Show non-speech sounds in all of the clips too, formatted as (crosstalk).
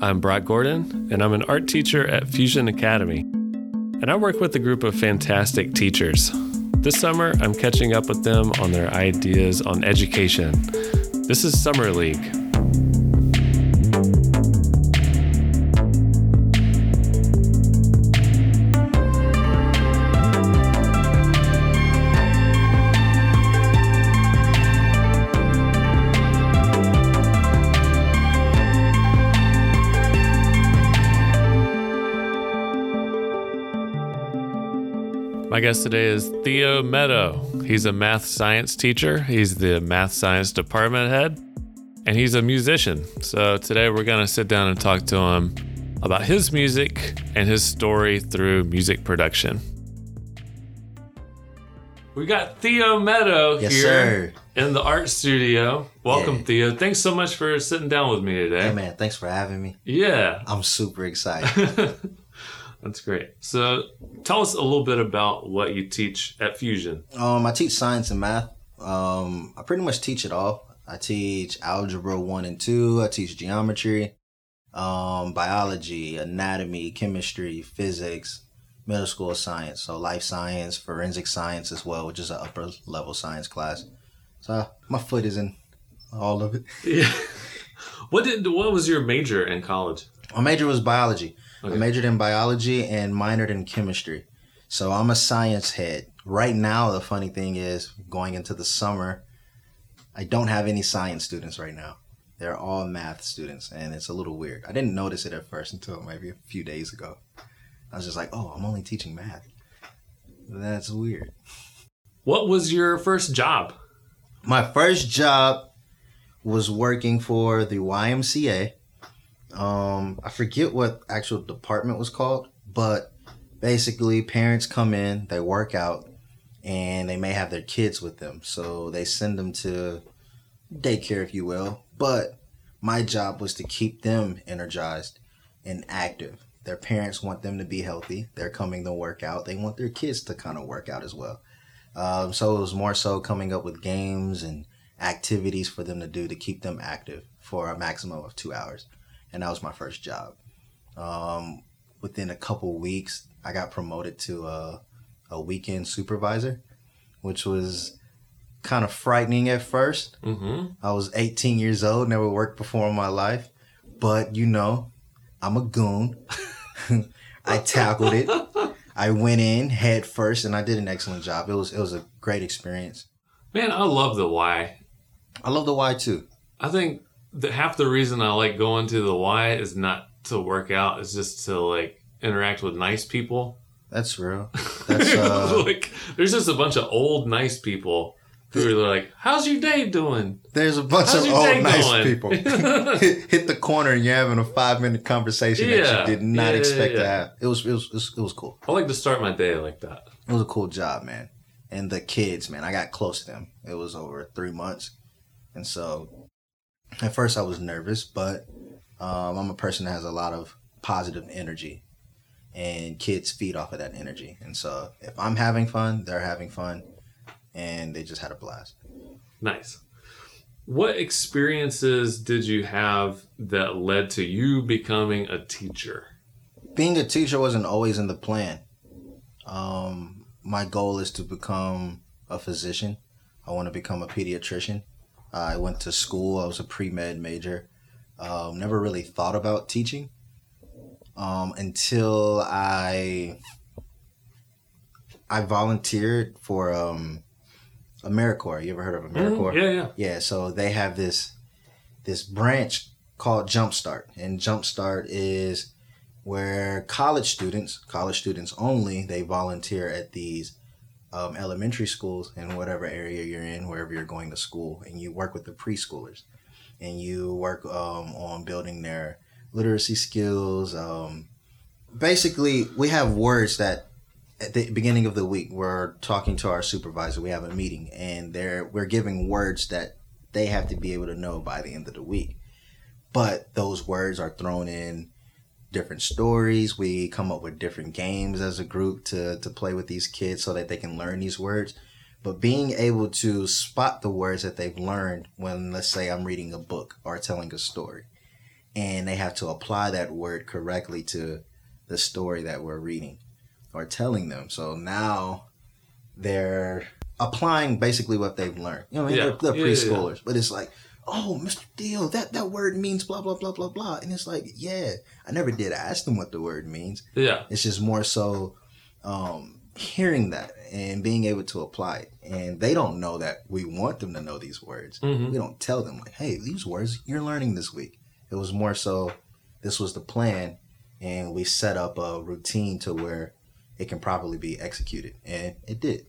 I'm Brock Gordon, and I'm an art teacher at Fusion Academy. And I work with a group of fantastic teachers. This summer, I'm catching up with them on their ideas on education. This is Summer League. My guest today is Theo Meadough. He's a math science teacher, he's the math science department head, and he's a musician. So today we're going to sit down and talk to him about his music and his story through music production. We got Theo Meadough Yes, here sir. in the art studio. Welcome, Yeah. Theo. Thanks so much for sitting down with me today. Hey man, thanks for having me. Yeah. I'm super excited. (laughs) That's great. So, tell us a little bit about what you teach at Fusion. um, I teach science and math. Um, I pretty much teach it all. I teach algebra one and two. I teach geometry, um, biology, anatomy, chemistry, physics, middle school science, so life science, forensic science as well, which is an upper level science class. So my foot is in all of it. (laughs) Yeah. What did what was your major in college? My major was biology. Okay. I majored in biology and minored in chemistry. So I'm a science head. Right now, the funny thing is, going into the summer, I don't have any science students right now. They're all math students, and it's a little weird. I didn't notice it at first until maybe a few days ago. I was just like, oh, I'm only teaching math. That's weird. What was your first job? My first job was working for the YMCA. Um, I forget what actual department was called, but basically, parents come in, they work out, and they may have their kids with them. So they send them to daycare, if you will. But my job was to keep them energized and active. Their parents want them to be healthy. They're coming to work out. They want their kids to kind of work out as well. Um, so it was more so coming up with games and activities for them to do to keep them active for a maximum of two hours. And that was my first job. Um, within a couple weeks, I got promoted to a, a weekend supervisor, which was kind of frightening at first. Mm-hmm. I was 18 years old, never worked before in my life. But you know, I'm a goon. (laughs) I tackled it. I went in head first and I did an excellent job. It was it was a great experience. Man, I love the Y. I love the Y too. I think that half the reason I like going to the Y is not to work out, it's just to like interact with nice people. That's real. (laughs) That's uh, (laughs) like there's just a bunch of old nice people who are like, "How's your day doing?" there's a bunch How's of old nice going? (laughs) people. hit, hit the corner and you're having a five minute conversation that you did not Yeah, expect yeah, to have. It was, it was it was it was cool. I like to start my day like that. It was a cool job, man. And the kids, man, I got close to them. It was over three months, and so at first I was nervous, but um, I'm a person that has a lot of positive energy, and kids feed off of that energy. And so if I'm having fun, they're having fun, and they just had a blast. Nice. What experiences did you have that led to you becoming a teacher? Being a teacher wasn't always in the plan. Um, my goal is to become a physician. I want to become a pediatrician. I went to school. I was a pre med major. Um, never really thought about teaching um, until I I volunteered for um, AmeriCorps. You ever heard of AmeriCorps? Mhm. Yeah, yeah. Yeah, so they have this this branch called Jumpstart, and Jumpstart is where college students, college students only, they volunteer at these um, elementary schools in whatever area you're in, wherever you're going to school, and you work with the preschoolers, and you work um, on building their literacy skills. Um, basically, we have words that at the beginning of the week we're talking to our supervisor. We have a meeting, and they're we're giving words that they have to be able to know by the end of the week. But those words are thrown in different stories. We come up with different games as a group to to play with these kids so that they can learn these words. But being able to spot the words that they've learned when, let's say, I'm reading a book or telling a story, and they have to apply that word correctly to the story that we're reading or telling them. So now they're applying basically what they've learned. You know, I mean, Yeah. they're, they're Yeah, yeah, yeah. preschoolers, but it's like, oh, Mr. Deal, that, that word means blah, blah, blah, blah, blah. And it's like, yeah, I never did ask them what the word means. Yeah. It's just more so um, hearing that and being able to apply it. And they don't know that we want them to know these words. Mhm. We don't tell them, like, hey, these words you're learning this week. It was more so this was the plan, and we set up a routine to where it can properly be executed. And it did.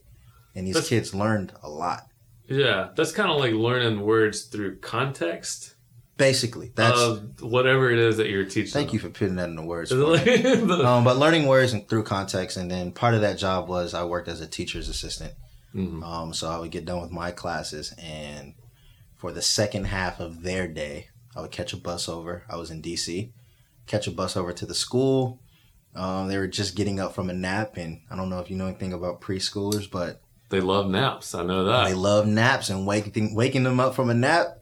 And these That's- kids learned a lot. Yeah. That's kind of like learning words through context Basically, that's. of whatever it is that you're teaching. thank you for putting that in the words. Is for it me. like (laughs) the- um, but learning words and through context, and then part of that job was I worked as a teacher's assistant. Mhm. Um, so I would get done with my classes, and for the second half of their day, I would catch a bus over. I was in DC, catch a bus over to the school. Um, they were just getting up from a nap, and I don't know if you know anything about preschoolers, but They love naps. I know that. they love naps, and waking waking them up from a nap,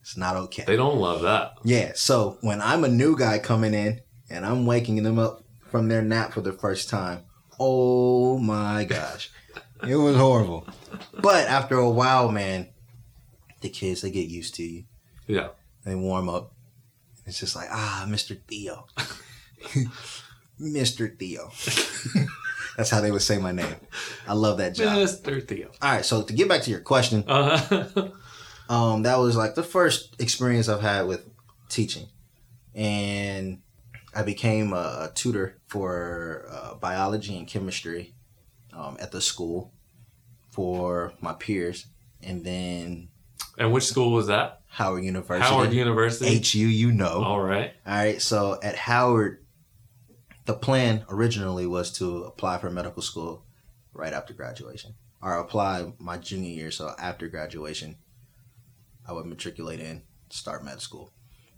it's not okay. They don't love that. Yeah, so when I'm a new guy coming in and I'm waking them up from their nap for the first time, oh my gosh, (laughs) it was horrible. But after a while, man, the kids they get used to you. Yeah. They warm up. It's just like ah, Mr. Theo, (laughs) Mr. Theo. (laughs) That's how they would say my name. I love that job. Mr. Theo. All right, so to get back to your question, Uh, (laughs) um, that was like the first experience I've had with teaching, and I became a, a tutor for uh, biology and chemistry um, at the school for my peers, and then and which school was that? Howard University. Howard University. HU, you know. All right. All right, so at Howard, the plan originally was to apply for medical school right after graduation, or apply my junior year. So after graduation, I would matriculate in, start med school.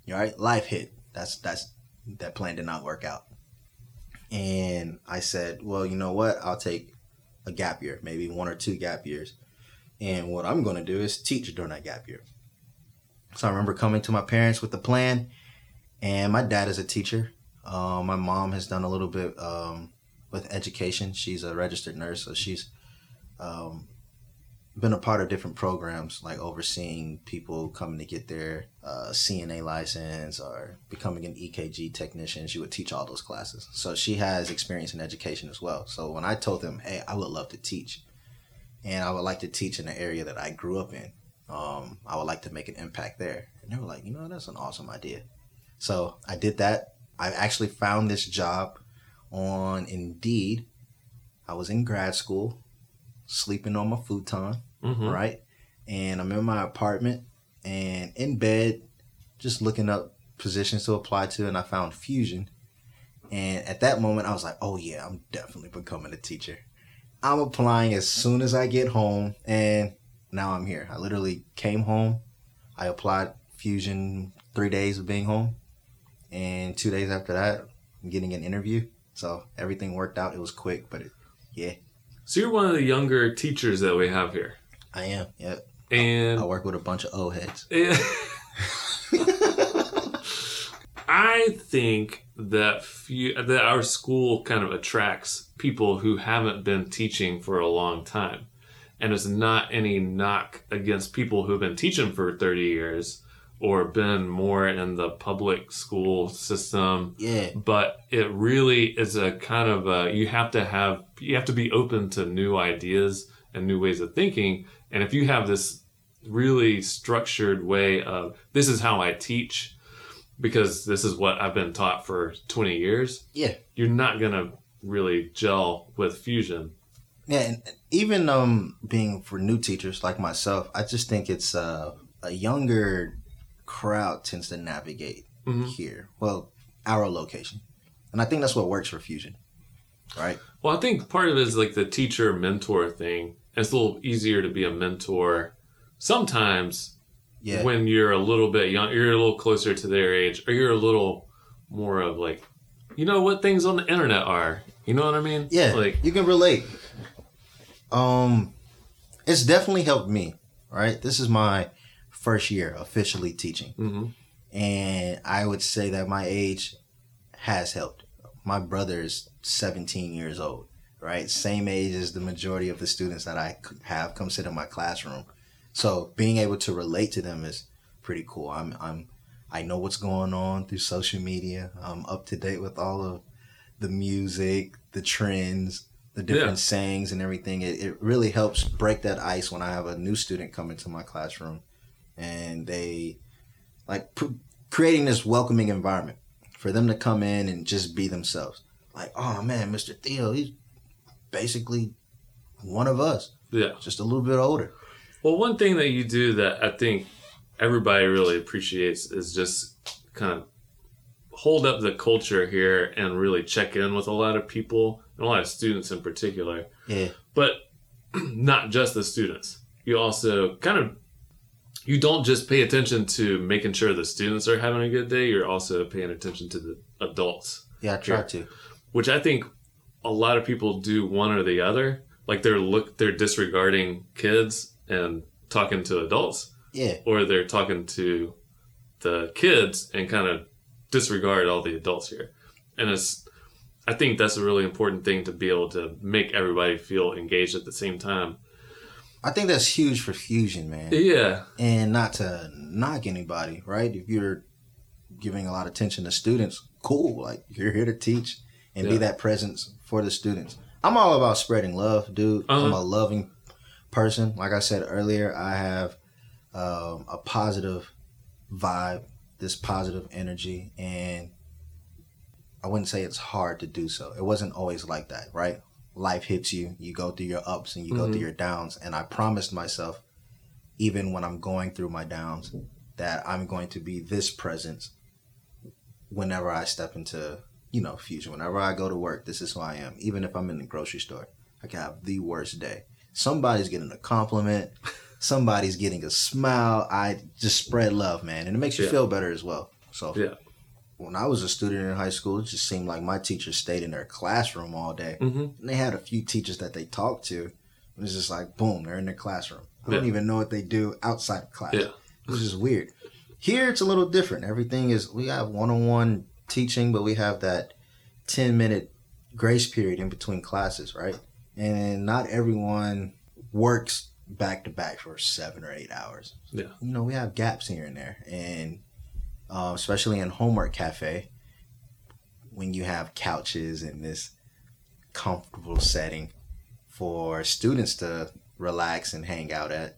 All right, life hit. That's that's that plan did not work out, and I said, well, you know what? I'll take a gap year, maybe one or two gap years, and what I'm going to do is teach during that gap year. So I remember coming to my parents with the plan and my dad is a teacher. Uh, my mom has done a little bit um, with education. She's a registered nurse, so she's um, been a part of different programs, like overseeing people coming to get their uh, CNA license or becoming an EKG technician. She would teach all those classes, so she has experience in education as well. So when I told them, "Hey, I would love to teach," and I would like to teach in the area that I grew up in, um, I would like to make an impact there. And they were like, you know, that's an awesome idea. So I did that. I actually found this job on Indeed. I was in grad school, sleeping on my futon, Mhm. right? And I'm in my apartment and in bed, just looking up positions to apply to, and I found Fusion. And at that moment, I was like, oh yeah, I'm definitely becoming a teacher. I'm applying as soon as I get home, and now I'm here. I literally came home. I applied Fusion three days of being home, and two days after that, I'm getting an interview. So everything worked out. It was quick, but it, yeah, So you're one of the younger teachers that we have here, I am. Yeah, and I work with a bunch of old heads. (laughs) I think that few, that our school kind of attracts people who haven't been teaching for a long time, and it's not any knock against people who've been teaching for thirty years or been more in the public school system. Yeah, But it really is a kind of a, you have to have you have to be open to new ideas and new ways of thinking. And if you have this really structured way of this is how I teach because this is what I've been taught for 20 years, yeah, you're not going to really gel with fusion. yeah. And even um, being for new teachers like myself, I just think it's uh, a younger crowd tends to navigate Mhm. here. Well, our location, and I think that's what works for Fusion, right? Well, I think part of it is like the teacher mentor thing. It's a little easier to be a mentor sometimes Yeah, when you're a little bit young, you're a little closer to their age, or you're a little more of like, you know what things on the internet are. You know what I mean? Yeah, Like, you can relate. Um, it's definitely helped me. Right, this is my first year officially teaching, mhm. And I would say that my age has helped. My brother is 17 years old, right? Same age as the majority of the students that I have come sit in my classroom. So being able to relate to them is pretty cool. I'm, I'm, I know what's going on through social media. I'm up to date with all of the music, the trends, the different yeah. sayings and everything. It, it really helps break that ice when I have a new student come into my classroom and they like p- creating this welcoming environment for them to come in and just be themselves. Like, oh man, Mr. Theo, he's basically one of us. Yeah. Just a little bit older. Well, one thing that you do that I think everybody really appreciates is just kind of hold up the culture here and really check in with a lot of people and a lot of students in particular. Yeah. But (clears throat) not just the students. You also kind of you don't just pay attention to making sure the students are having a good day, you're also paying attention to the adults. Yeah, I try to. Which I think a lot of people do one or the other. Like they're look they're disregarding kids and talking to adults. Yeah. Or they're talking to the kids and kind of disregard all the adults here. And it's I think that's a really important thing to be able to make everybody feel engaged at the same time I think that's huge for fusion, man. Yeah. And not to knock anybody, right? If you're giving a lot of attention to students, cool. Like you're here to teach and yeah. be that presence for the students. I'm all about spreading love, dude. Uh-huh. I'm a loving person. Like I said earlier, I have um, a positive vibe, this positive energy, and I wouldn't say it's hard to do so. It wasn't always like that, right? Life hits you, you go through your ups and you mm-hmm. go through mm-hmm. your downs. And I promised myself, even when I'm going through my downs, that I'm going to be this presence whenever I step into, you know, fusion. Whenever I go to work, this is who I am. Even if I'm in the grocery store, I can have the worst day. Somebody's getting a compliment. (laughs) Somebody's getting a smile. I just spread love, man, and it makes you yeah. feel better as well. So yeah, when I was a student in high school, it just seemed like my teachers stayed in their classroom all day. Mm-hmm. And they had a few teachers that they talked to. It was just like, boom, they're in their classroom. I yeah. don't even know what they do outside of class. Yeah. Was just weird. Here, it's a little different. Everything is, we have one on one teaching, but we have that 10 minute grace period in between classes, right? And not everyone works back to back for seven or eight hours. Yeah. You know, we have gaps here and there. And uh, especially in homework cafe, when you have couches in this comfortable setting for students to relax and hang out at.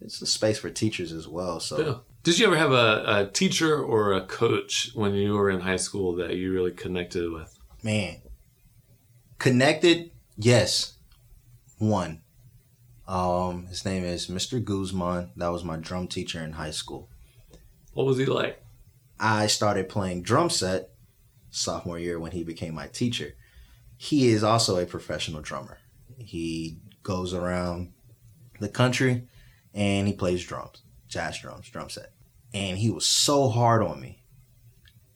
It's a space for teachers as well. So, yeah. did you ever have a, a teacher or a coach when you were in high school that you really connected with? Man, connected, yes. One. Um, his name is Mr. Guzman. That was my drum teacher in high school. What was he like? I started playing drum set sophomore year when he became my teacher. He is also a professional drummer. He goes around the country and he plays drums, jazz drums, drum set. And he was so hard on me.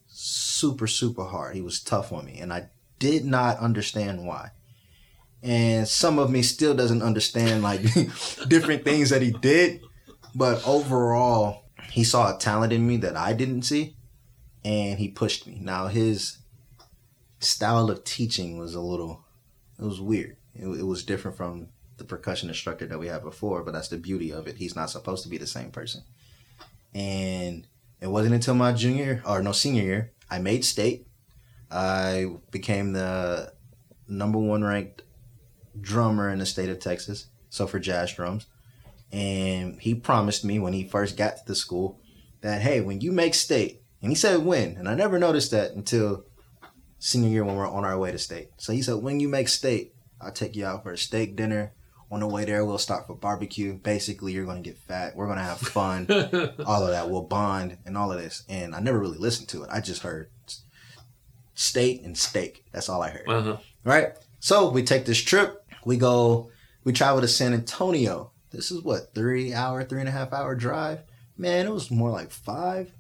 Super, super hard. He was tough on me. And I did not understand why. And some of me still doesn't understand like (laughs) different things that he did. But overall, he saw a talent in me that I didn't see, and he pushed me. Now his style of teaching was a little, it was weird. It, it was different from the percussion instructor that we had before, but that's the beauty of it. He's not supposed to be the same person. And it wasn't until my junior or no senior year I made state. I became the number one ranked drummer in the state of Texas. So for jazz drums. And he promised me when he first got to the school that, hey, when you make state, and he said when, and I never noticed that until senior year when we're on our way to state. So he said, when you make state, I'll take you out for a steak dinner. On the way there, we'll stop for barbecue. Basically, you're going to get fat. We're going to have fun. (laughs) all of that. We'll bond and all of this. And I never really listened to it. I just heard state and steak. That's all I heard. Uh-huh. Right? So we take this trip. We go, we travel to San Antonio this is what three hour, three and a half hour drive. Man, it was more like five,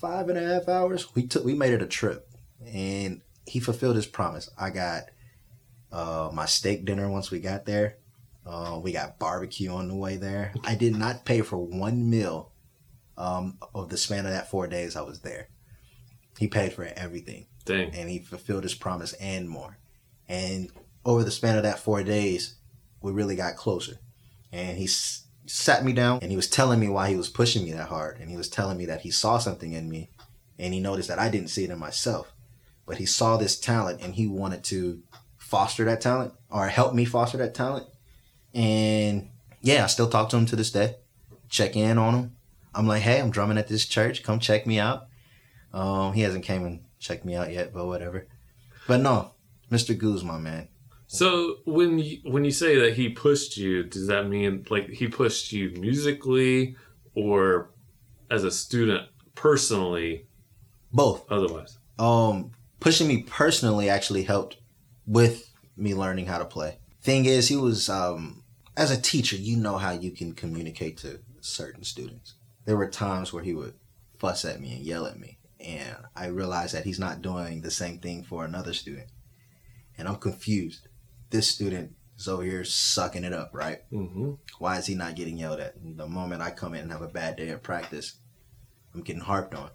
five and a half hours. We took, we made it a trip, and he fulfilled his promise. I got uh, my steak dinner once we got there. Uh, we got barbecue on the way there. I did not pay for one meal um, of the span of that four days I was there. He paid for everything Dang. and he fulfilled his promise and more. And over the span of that four days, we really got closer. And he s- sat me down and he was telling me why he was pushing me that hard. And he was telling me that he saw something in me and he noticed that I didn't see it in myself. But he saw this talent and he wanted to foster that talent or help me foster that talent. And yeah, I still talk to him to this day, check in on him. I'm like, hey, I'm drumming at this church. Come check me out. Um, he hasn't came and checked me out yet, but whatever. But no, Mr. Guzman, man. So when you, when you say that he pushed you, does that mean like he pushed you musically or as a student personally? Both. Otherwise, Um, pushing me personally actually helped with me learning how to play. Thing is, he was um, as a teacher, you know how you can communicate to certain students. There were times where he would fuss at me and yell at me, and I realized that he's not doing the same thing for another student, and I'm confused. This student is over here sucking it up, right? mm-hmm. Why is he not getting yelled at? The moment I come in and have a bad day at practice, I'm getting harped on.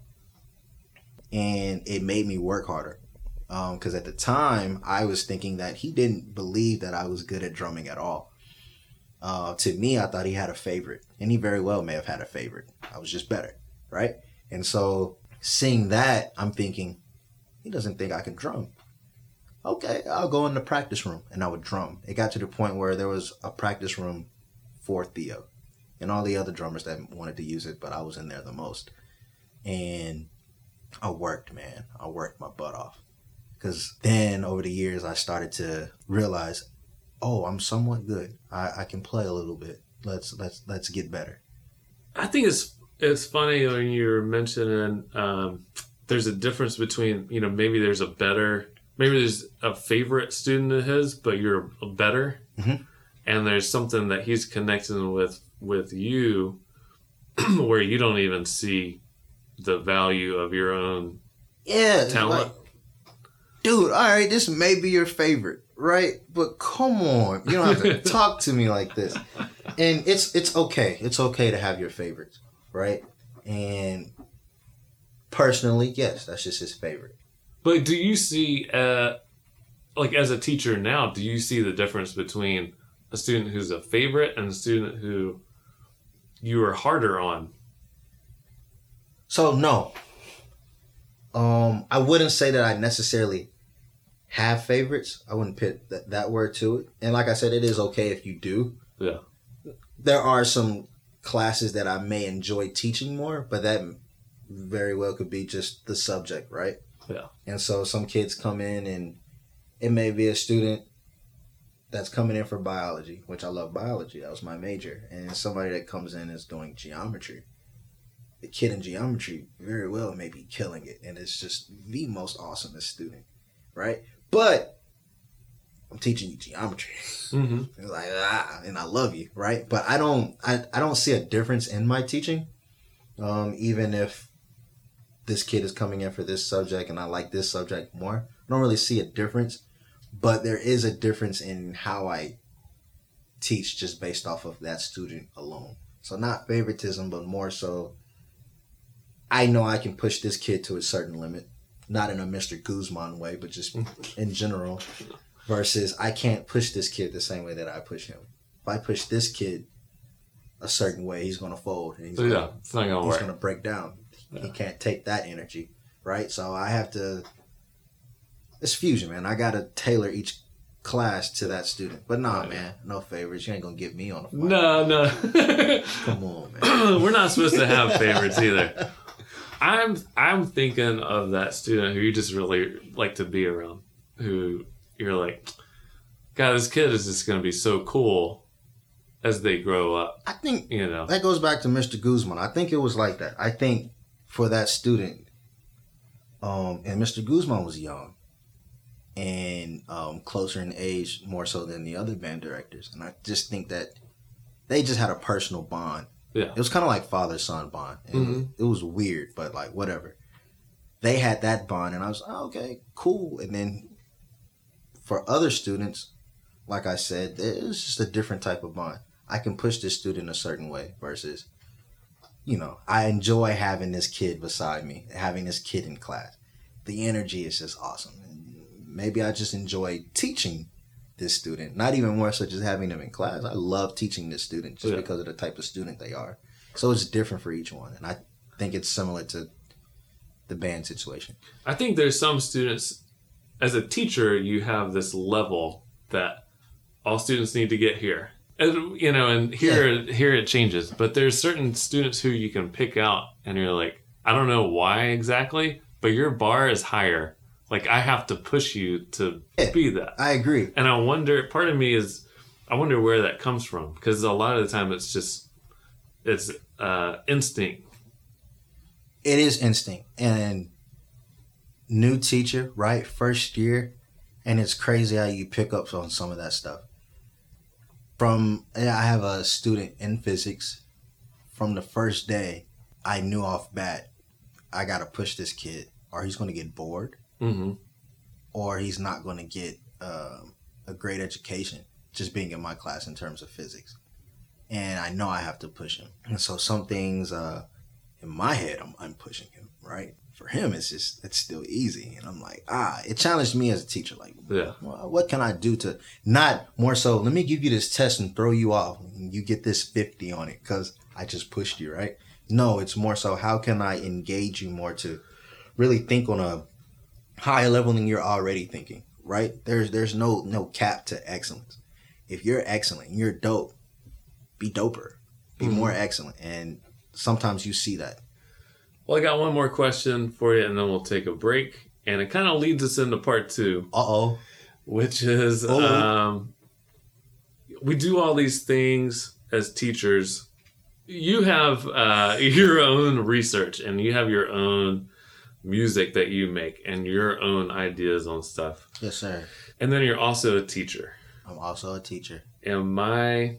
And it made me work harder. Because at the time, I was thinking that he didn't believe that I was good at drumming at all. Uh, to me, I thought he had a favorite. And he very well may have had a favorite. I was just better, right? And so seeing that, I'm thinking, he doesn't think I can drum. Okay, I'll go in the practice room and I would drum. It got to the point where there was a practice room for Theo and all the other drummers that wanted to use it, but I was in there the most. And I worked, man. I worked my butt off. Because then over the years, I started to realize, oh, I'm somewhat good. I, I can play a little bit. Let's let's let's get better. I think it's it's funny when you're mentioning um, there's a difference between you know maybe there's a better maybe there's a favorite student of his, but you're better, Mhm. and there's something that he's connecting with with you (clears throat) where you don't even see the value of your own Yeah, talent. like, dude. All right, this may be your favorite, right? But come on, you don't have to (laughs) talk to me like this. And it's it's okay. It's okay to have your favorites, right? And personally, yes, that's just his favorite. But do you see, uh, like as a teacher now, do you see the difference between a student who's a favorite and a student who you are harder on? So no. Um, I wouldn't say that I necessarily have favorites. I wouldn't put that, that word to it. And like I said, it is okay if you do. Yeah. There are some classes that I may enjoy teaching more, but that very well could be just the subject, right? Yeah. And so some kids come in and it may be a student that's coming in for biology, which I love biology. That was my major. And somebody that comes in is doing geometry. The kid in geometry very well may be killing it and it's just the most awesomest student, right? But I'm teaching you geometry. Mm-hmm. (laughs) Like ah, and I love you, right? But I don't, I, I don't see a difference in my teaching, um, even if this kid is coming in for this subject and I like this subject more. I don't really see a difference, but there is a difference in how I teach just based off of that student alone. So not favoritism, but more so. I know I can push this kid to a certain limit, not in a Mr. Guzman way, but just (laughs) in general versus I can't push this kid the same way that I push him. If I push this kid a certain way, he's gonna fold and he's, So yeah, gonna, it's not gonna he's work. gonna break down. He can't take that energy, right? So I have to. It's fusion, man. I gotta tailor each class to that student. But nah, Right. man, no favorites. You ain't gonna get me on the fly. No, no. (laughs) Come on, man. (clears throat) We're not supposed to have (laughs) favorites either. I'm I'm thinking of that student who you just really like to be around. Who you're like, God, this kid is just gonna be so cool as they grow up. I think You know. that goes back to Mr. Guzman. I think it was like that. I think for that student, um, and Mr. Guzman was young and um, closer in age more so than the other band directors. And I just think that they just had a personal bond. Yeah. It was kind of like father son bond. And Mhm. It was weird, but like whatever. They had that bond, and I was oh, okay, cool. And then for other students, like I said, it's just a different type of bond. I can push this student a certain way versus you know, I enjoy having this kid beside me, having this kid in class. The energy is just awesome. And maybe I just enjoy teaching this student, not even more so just having them in class. I love teaching this student just Yeah. because of the type of student they are. So it's different for each one. And I think it's similar to the band situation. I think there's some students, as a teacher, you have this level that all students need to get here. And, you know, and here here it changes. But there's certain students who you can pick out, and you're like, I don't know why exactly, but your bar is higher. Like I have to push you to Yeah. be that. I agree. And I wonder, part of me is, I wonder where that comes from because a lot of the time it's just, it's uh, instinct. It is instinct. And new teacher, right? First year. And it's crazy how you pick up on some of that stuff. From, I have a student in physics. From the first day, I knew off bat, I got to push this kid or he's going to get bored hmm or he's not going to get um, a great education just being in my class in terms of physics. And I know I have to push him. And so some things uh, in my head, I'm, I'm pushing him, right? For him, it's just, it's still easy. And I'm like, ah, it challenged me as a teacher. Like, Yeah. well, what can I do to not more so, let me give you this test and throw you off. And you get this 50 on it because I just pushed you, right? No, it's more so, how can I engage you more to really think on a higher level than you're already thinking, right? There's there's no no cap to excellence. If you're excellent, you're dope. Be doper. Be Mhm. more excellent. And sometimes you see that. Well, I got one more question for you, and then we'll take a break. And it kind of leads us into part two, Uh oh. which is Oh. um, we do all these things as teachers. You have uh, (laughs) your own research, and you have your own music that you make, and your own ideas on stuff. Yes, sir. And then you're also a teacher. I'm also a teacher. And my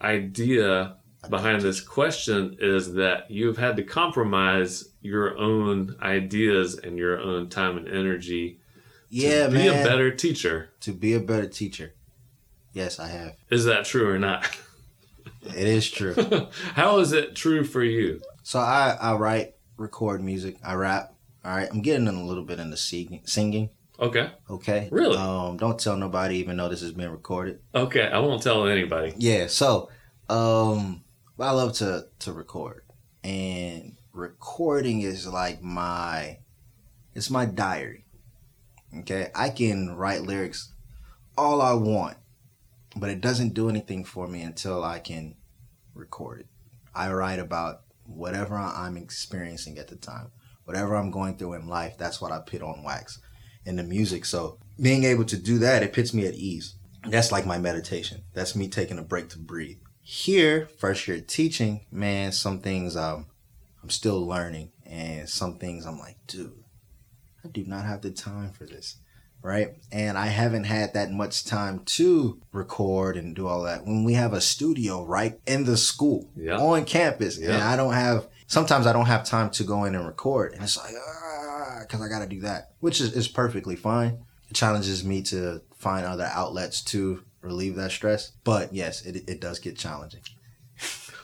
idea behind this question is that you've had to compromise your own ideas and your own time and energy Yeah, to be man. a better teacher. to be a better teacher. Yes, I have. Is that true or not? It is true. (laughs) How is it true for you? so I, I write, record music, I rap. All right. I'm getting in a little bit into singing singing. Okay. Okay. Really? Um, don't tell nobody even though this has been recorded. Okay. I won't tell anybody. Yeah, so um I love to to record. And recording is like my it's my diary. Okay? I can write lyrics all I want, but it doesn't do anything for me until I can record it. I write about whatever I'm experiencing at the time. Whatever I'm going through in life, that's what I put on wax in the music. So being able to do that, it puts me at ease. That's like my meditation. That's me taking a break to breathe. Here, first year teaching, man, some things um, I'm still learning, and some things I'm like, dude, I do not have the time for this, right? And I haven't had that much time to record and do all that. When we have a studio right in the school, Yeah. on campus, and Yeah. I don't have. Sometimes I don't have time to go in and record, and it's like, ah, because I got to do that, which is, is perfectly fine. It challenges me to find other outlets to relieve that stress. But yes, it, it does get challenging.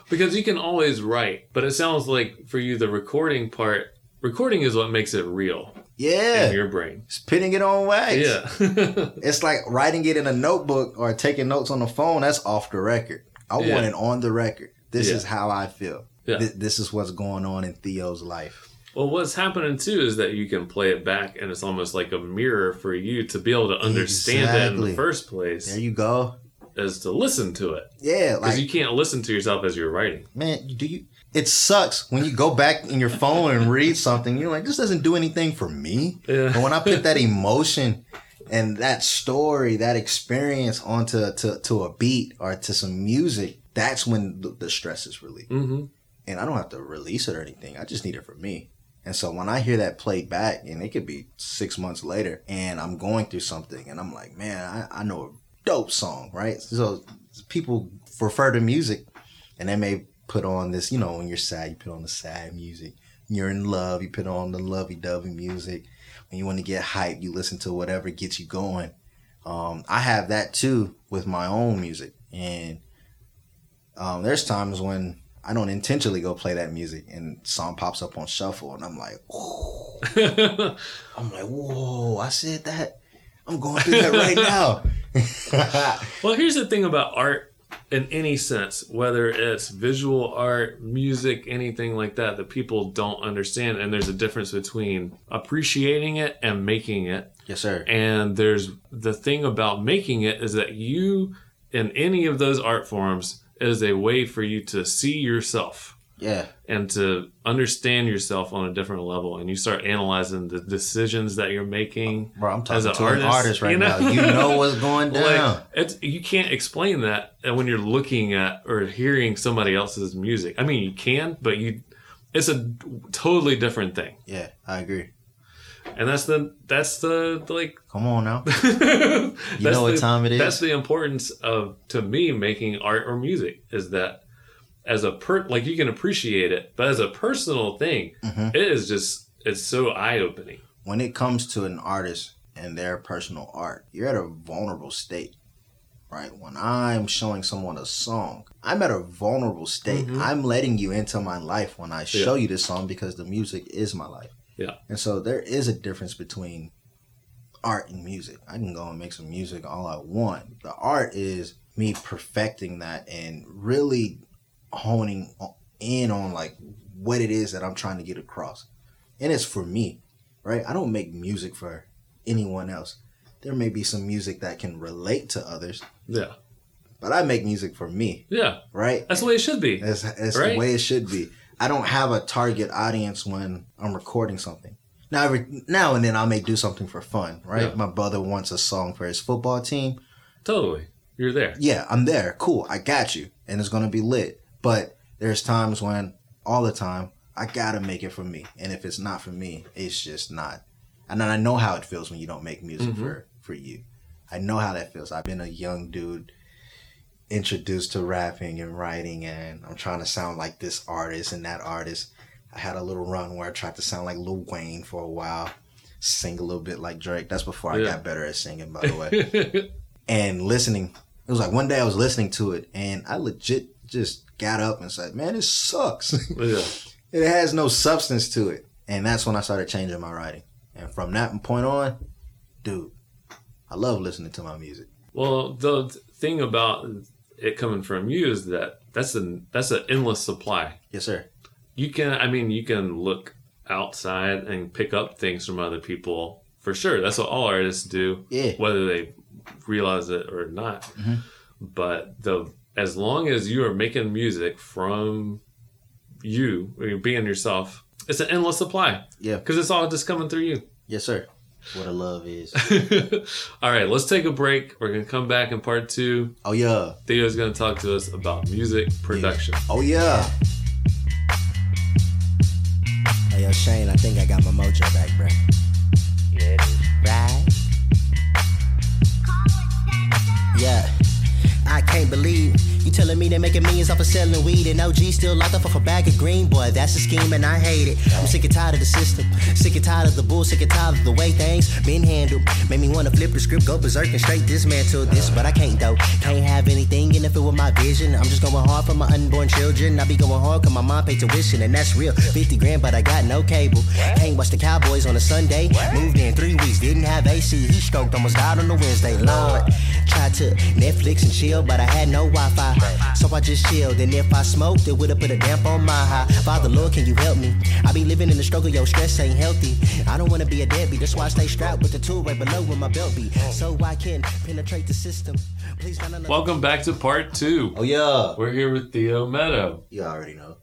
Because you can always write, but it sounds like for you, the recording part, recording is what makes it real Yeah, in your brain. spitting it on wax. Yeah. (laughs) It's like writing it in a notebook or taking notes on the phone. That's off the record. I Yeah. want it on the record. This Yeah. is how I feel. Yeah. Th- this is what's going on in Theo's life. Well, what's happening too is that you can play it back, and it's almost like a mirror for you to be able to understand it in the first place, There you go. is to listen to it Yeah, because like you can't listen to yourself as you're writing. man, do you? It sucks when you go back in your phone and read something. You're like, this doesn't do anything for me. Yeah. But when I put that (laughs) emotion and that story, that experience onto to, to a beat or to some music, that's when the, the stress is relieved. hmm And I don't have to release it or anything. I just need it for me. And so when I hear that played back, and it could be six months later, and I'm going through something, and I'm like, man, I, I know a dope song, right? So people refer to music, and they may put on this, you know, when you're sad, you put on the sad music. When you're in love, you put on the lovey-dovey music. When you want to get hyped, you listen to whatever gets you going. Um, I have that too with my own music, and um, there's times when I don't intentionally go play that music, and song pops up on shuffle, and I'm like, Whoa. (laughs) I'm like, whoa! I said that. I'm going through that right now. (laughs) well, here's the thing about art in any sense, whether it's visual art, music, anything like that, that people don't understand. And there's a difference between appreciating it and making it. yes, sir. And there's the thing about making it is that you, in any of those art forms, is a way for you to see yourself Yeah, and to understand yourself on a different level. And you start analyzing the decisions that you're making. bro. I'm As talking an to an artist, artist right you know? now. You know what's going (laughs) down. Like it's you can't explain that when you're looking at or hearing somebody else's music. I mean, you can, but you it's a totally different thing. yeah, I agree. And that's the that's the like (laughs) Come on now. (laughs) you know what time it is? That's the importance of to me making art or music is that as a per like you can appreciate it, but as a personal thing, Mhm. it is just it's so eye opening. when it comes to an artist and their personal art, you're at a vulnerable state, right? When I'm showing someone a song, I'm at a vulnerable state. Mhm. I'm letting you into my life when I Yeah. show you this song because the music is my life. Yeah. And so there is a difference between art and music. I can go and make some music all I want. The art is me perfecting that and really honing in on like what it is that I'm trying to get across. And it's for me, right? I don't make music for anyone else. There may be some music that can relate to others, Yeah. but I make music for me, Yeah. right? That's the way it should be. That's, that's Right? the way it should be. I don't have a target audience when I'm recording something. Now, every now and then I may do something for fun, right? Yeah. My brother wants a song for his football team. Totally. You're there. Yeah, I'm there. Cool. I got you. And it's going to be lit. But there's times when, all the time, I got to make it for me. And if it's not for me, it's just not. And then I know how it feels when you don't make music Mhm. for, for you. I know how that feels. I've been a young dude introduced to rapping and writing, and I'm trying to sound like this artist and that artist. I had a little run where I tried to sound like Lil Wayne for a while, sing a little bit like Drake. That's before I got better at singing, by the way (laughs) and listening. It was like one day I was listening to it and I legit just got up and said, "Man, this sucks. (laughs) yeah. it has no substance to it." And that's when I started changing my writing. And from that point on, dude, I love listening to my music. Well, the thing about it coming from you is that that's an that's an endless supply. Yes, sir. You can, I mean, you can look outside and pick up things from other people for sure. That's what all artists do, Yeah. whether they realize it or not. Mhm. But the as long as you are making music from you, or you're being yourself, it's an endless supply Yeah. because it's all just coming through you. Yes, sir. What a love is. (laughs) all right, let's take a break. We're gonna come back in part two. Oh yeah. Theo's going to talk to us about music production. Oh yeah. Hey, yo, Shane, I think I got my mojo back, bro. Yeah, it is. Right? Yeah. I can't believe you telling me they're making millions off of selling weed and OG still locked up off a bag of green. Boy, that's a scheme and I hate it. I'm sick and tired of the system. Sick and tired of the bull, sick and tired of the way things been handled. Made me wanna flip the script, go berserk and straight dismantle this, but I can't though. Can't have anything interfere with my vision. I'm just going hard for my unborn children. I be going hard cause my mom paid tuition and that's real. 50 grand, but I got no cable. Can't watch the Cowboys on a Sunday. Moved in three weeks, didn't have AC. He stroked, almost died on the Wednesday. Lord, tried to Netflix and chill, but I had no Wi-Fi. So I just chilled, and if I smoked, it would've put a damp on my high. Father, Lord, can you help me? I be living in the struggle, yo, stress ain't healthy. I don't wanna be a deadbeat, that's why I stay strapped with the tool right below where my belt be. So I can penetrate the system. Please find another. Welcome back to part two. Oh yeah. We're here with Theo Meadough, You already know.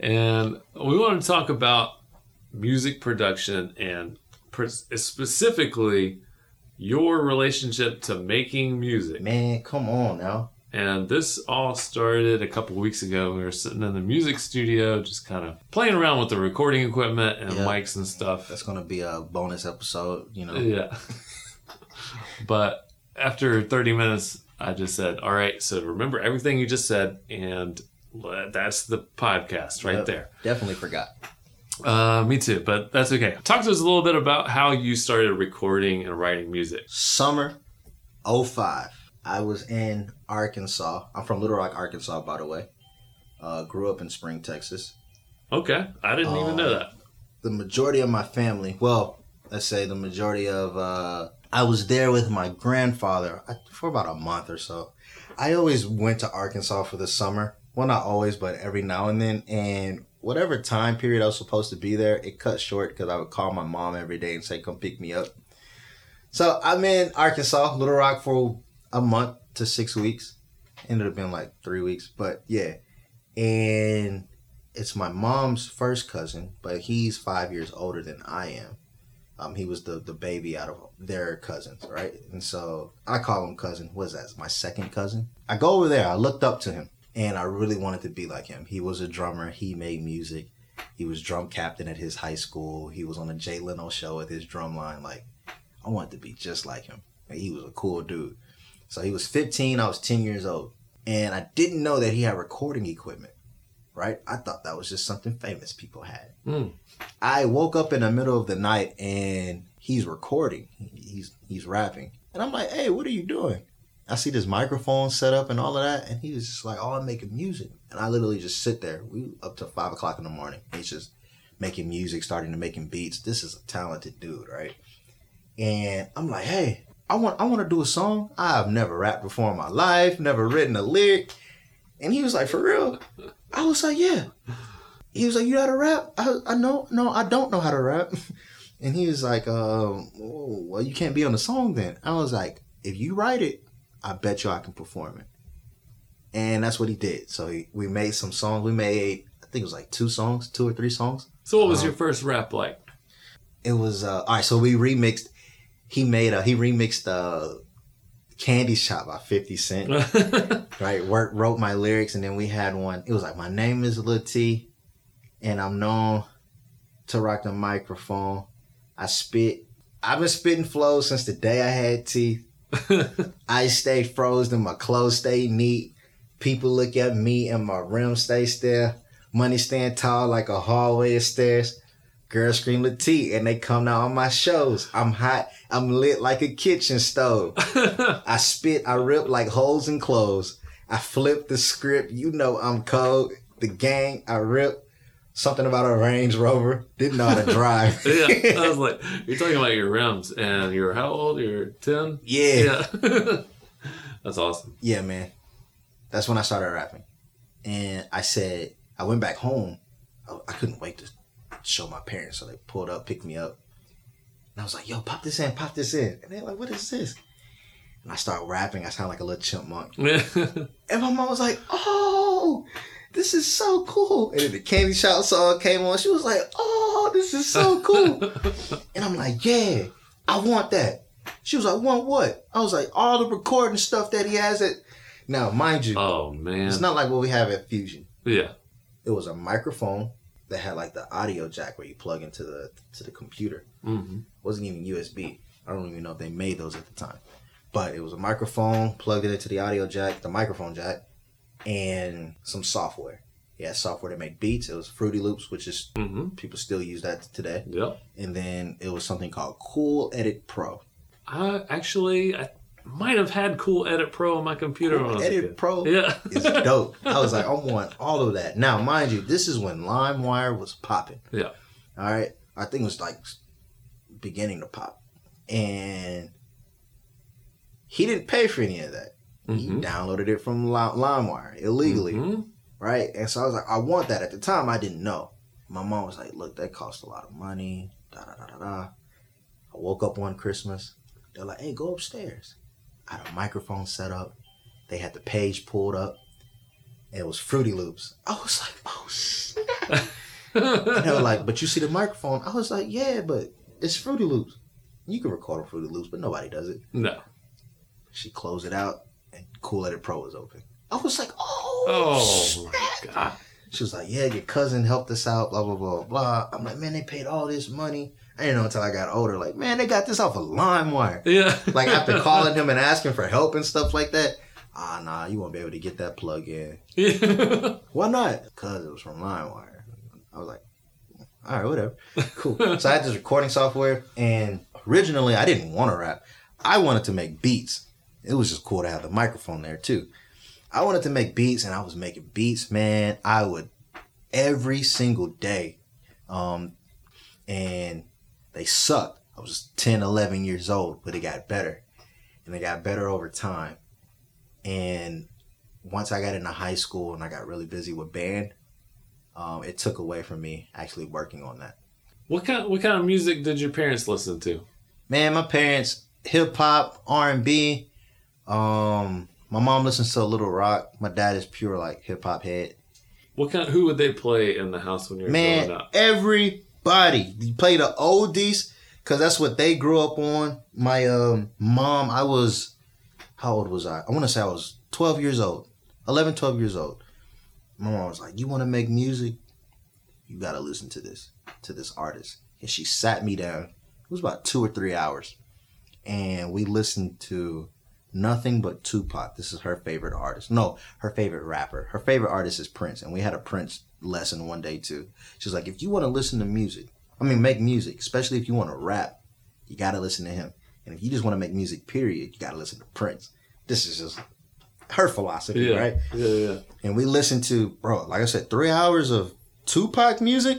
and we want to talk about music production and pr- specifically your relationship to making music. Man, come on now. And this all started a couple weeks ago. We were sitting in the music studio, just kind of playing around with the recording equipment and Yeah. mics and stuff. That's gonna be a bonus episode, you know. Yeah. (laughs) but after 30 minutes, I just said, All right, so remember everything you just said, and that's the podcast right Yep. there. Definitely forgot. Uh, me too, but that's okay. Talk to us a little bit about how you started recording and writing music. Summer 05. I was in Arkansas. I'm from Little Rock, Arkansas, by the way. Uh, grew up in Spring, Texas. Okay, I didn't even know Uh, that. The majority of my family, well, let's say the majority of, uh, I was there with my grandfather uh, for about a month or so. I always went to Arkansas for the summer. Well, not always, but every now and then. And whatever time period I was supposed to be there, it cut short because I would call my mom every day and say, come pick me up. So I'm in Arkansas, Little Rock for a month to six weeks. Ended up being like three weeks, but yeah. And it's my mom's first cousin, but he's five years older than I am. Um, he was the the baby out of their cousins, right? And so I call him cousin. What is that? My second cousin. I go over there. I looked up to him, and I really wanted to be like him. He was a drummer. He made music. He was drum captain at his high school. He was on a Jay Leno show with his drum line. Like, I wanted to be just like him. Like, he was a cool dude. So he was 15. I was 10 years old, and I didn't know that he had recording equipment. Right? I thought that was just something famous people had. Mm. I woke up in the middle of the night and he's recording. He's he's rapping. And I'm like, hey, what are you doing? I see this microphone set up and all of that. And he was just like, oh, I'm making music. And I literally just sit there. We up to five o'clock in the morning. He's just making music, starting to making beats. This is a talented dude, right? And I'm like, hey, I want I want to do a song. I've never rapped before in my life, never written a lyric. And he was like, for real? I was like, yeah. He was like, you know how to rap? I, I know, no, I don't know how to rap. (laughs) And he was like, oh, well, you can't be on the song then. I was like, if you write it, I bet you I can perform it. And that's what he did. So he, we made some songs. We made, I think it was like two songs, two or three songs. So, what was Um, your first rap like? It was, uh, all right, so we remixed, he made a, he remixed, uh, Candy Shop by 50 Cent. (laughs) right? Work, wrote my lyrics, and then we had one. It was like, "My name is Lil T, and I'm known to rock the microphone. I spit. I've been spitting flows since the day I had teeth. I stay frozen, my clothes stay neat. People look at me, and my rims stay still. Money stand tall like a hallway of stairs. Girls scream Lil T, and they come down on my shows. I'm hot. I'm lit like a kitchen stove. (laughs) I spit, I rip like holes in clothes. I flip the script, you know I'm cold. The gang, I rip. Something about a Range Rover. Didn't know how to (laughs) drive. (laughs) yeah, I was like, you're talking about your rims, and you're how old? You're ten. yeah. Yeah, (laughs) that's awesome. Yeah, man. That's when I started rapping. And I said, I went back home. I, I couldn't wait to show my parents. So they pulled up, picked me up. And I was like, yo, pop this in, pop this in. And they're like, what is this? And I start rapping. I sound like a little chipmunk. And my mom was like, "Oh, this is so cool." And then the Candy Shop song came on. She was like, "Oh, this is so cool." (laughs) and I'm like, "Yeah, I want that." She was like, "Want what?" I was like, "All the recording stuff that he has." At now, mind you, oh man. it's not like what we have at Fusion. yeah. It was a microphone that had like the audio jack where you plug into the to the computer. Mm-hmm. It wasn't even USB. I don't even know if they made those at the time. But it was a microphone, plugged it into the audio jack, the microphone jack, and some software. Yeah, software to make beats. It was Fruity Loops, which is hmm people still use that today. Yep. And then it was something called Cool Edit Pro. I actually I might have had Cool Edit Pro on my computer when I was a Edit. Pro Yeah. is dope. I was like, I want all of that. Now, mind you, this is when LimeWire was popping. Yeah. All right. I think it was like beginning to pop. And he didn't pay for any of that. He Mhm. downloaded it from LimeWire illegally, Mhm. right? And so I was like, I want that. At the time, I didn't know. My mom was like, Look, that costs a lot of money. Da da da da da. I woke up one Christmas. They're like, Hey, go upstairs. I had a microphone set up. They had the page pulled up. And it was Fruity Loops. I was like, Oh snap. And they were like, but you see the microphone? I was like, yeah, but it's Fruity Loops. You can record on Fruity Loops, but nobody does it. No. She closed it out, Cool Edit Pro was open. I was like, oh, Oh snap. my god. She was like, yeah, your cousin helped us out, blah, blah, blah, blah. I'm like, man, they paid all this money. I didn't know until I got older. Like, man, they got this off of LimeWire. Yeah. (laughs) Like, after calling him and asking for help and stuff like that, ah, nah, you won't be able to get that plug in. yeah. (laughs) Why not? Because it was from LimeWire. I was like, all right, whatever. Cool. (laughs) so I had this recording software, and originally I didn't want to rap. I wanted to make beats. It was just cool to have the microphone there too. I wanted to make beats and I was making beats, man. I would every single day. Um, and they sucked. I was 10, 11 years old, but it got better. And it got better over time. And once I got into high school and I got really busy with band, um, it took away from me actually working on that. What kind what kind of music did your parents listen to? Man, my parents hip hop, R and B. Um, my mom listens to a little rock. My dad is pure like hip hop head. What kind who would they play in the house when you're Man, growing up? everybody you play the oldies because that's what they grew up on. My um mom, I was how old was I? I want to say I was 12 years old, 11, 12 years old. My mom was like, "You want to make music? You got to listen to this, to this artist." And she sat me down. It was about two or three hours, and we listened to nothing but Tupac. This is her favorite artist. No, her favorite rapper. Her favorite artist is Prince, and we had a Prince lesson one day too. She's like, "If you want to listen to music, I mean, make music, especially if you want to rap, you got to listen to him. And if you just want to make music, period, you got to listen to Prince." This is just her philosophy, Yeah, right? yeah, yeah. and we listened to bro like i said three hours of tupac music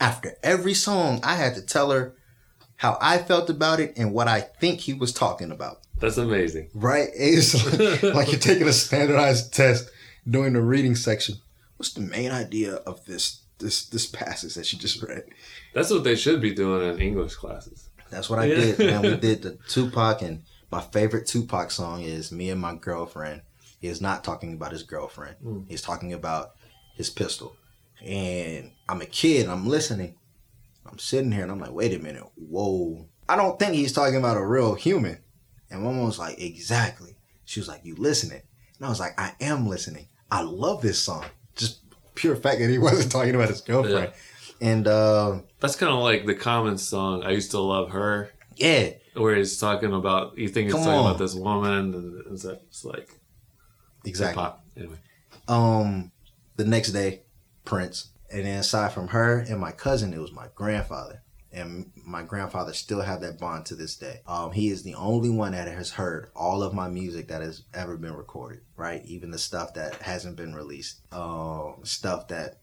after every song i had to tell her how i felt about it and what i think he was talking about That's amazing. right? (laughs) It's like you're taking a standardized test during the reading section. What's the main idea of this this this passage that you just read? That's what they should be doing in English classes. that's what i Yeah. did man. We did the (laughs) tupac and my favorite tupac song is me and my girlfriend. He is not talking about his girlfriend. Mm. he's talking about his pistol. And i'm a kid i'm listening. I'm sitting here and i'm like wait a minute. Whoa. I don't think he's talking about a real human and mom was like exactly. She was like you listening? And i was like i am listening. I love this song. Just pure fact that he (laughs) wasn't talking about his girlfriend. And uh, That's kind of like the common song. I used to love her, yeah. Where he's talking about you think he's talking on. about this woman, and it's, it's like exactly. pop. Anyway, um the next day prince. And then aside from her and my cousin it was my grandfather and my grandfather still have that bond to this day um he is the only one that has heard all of my music that has ever been recorded right even the stuff that hasn't been released um stuff that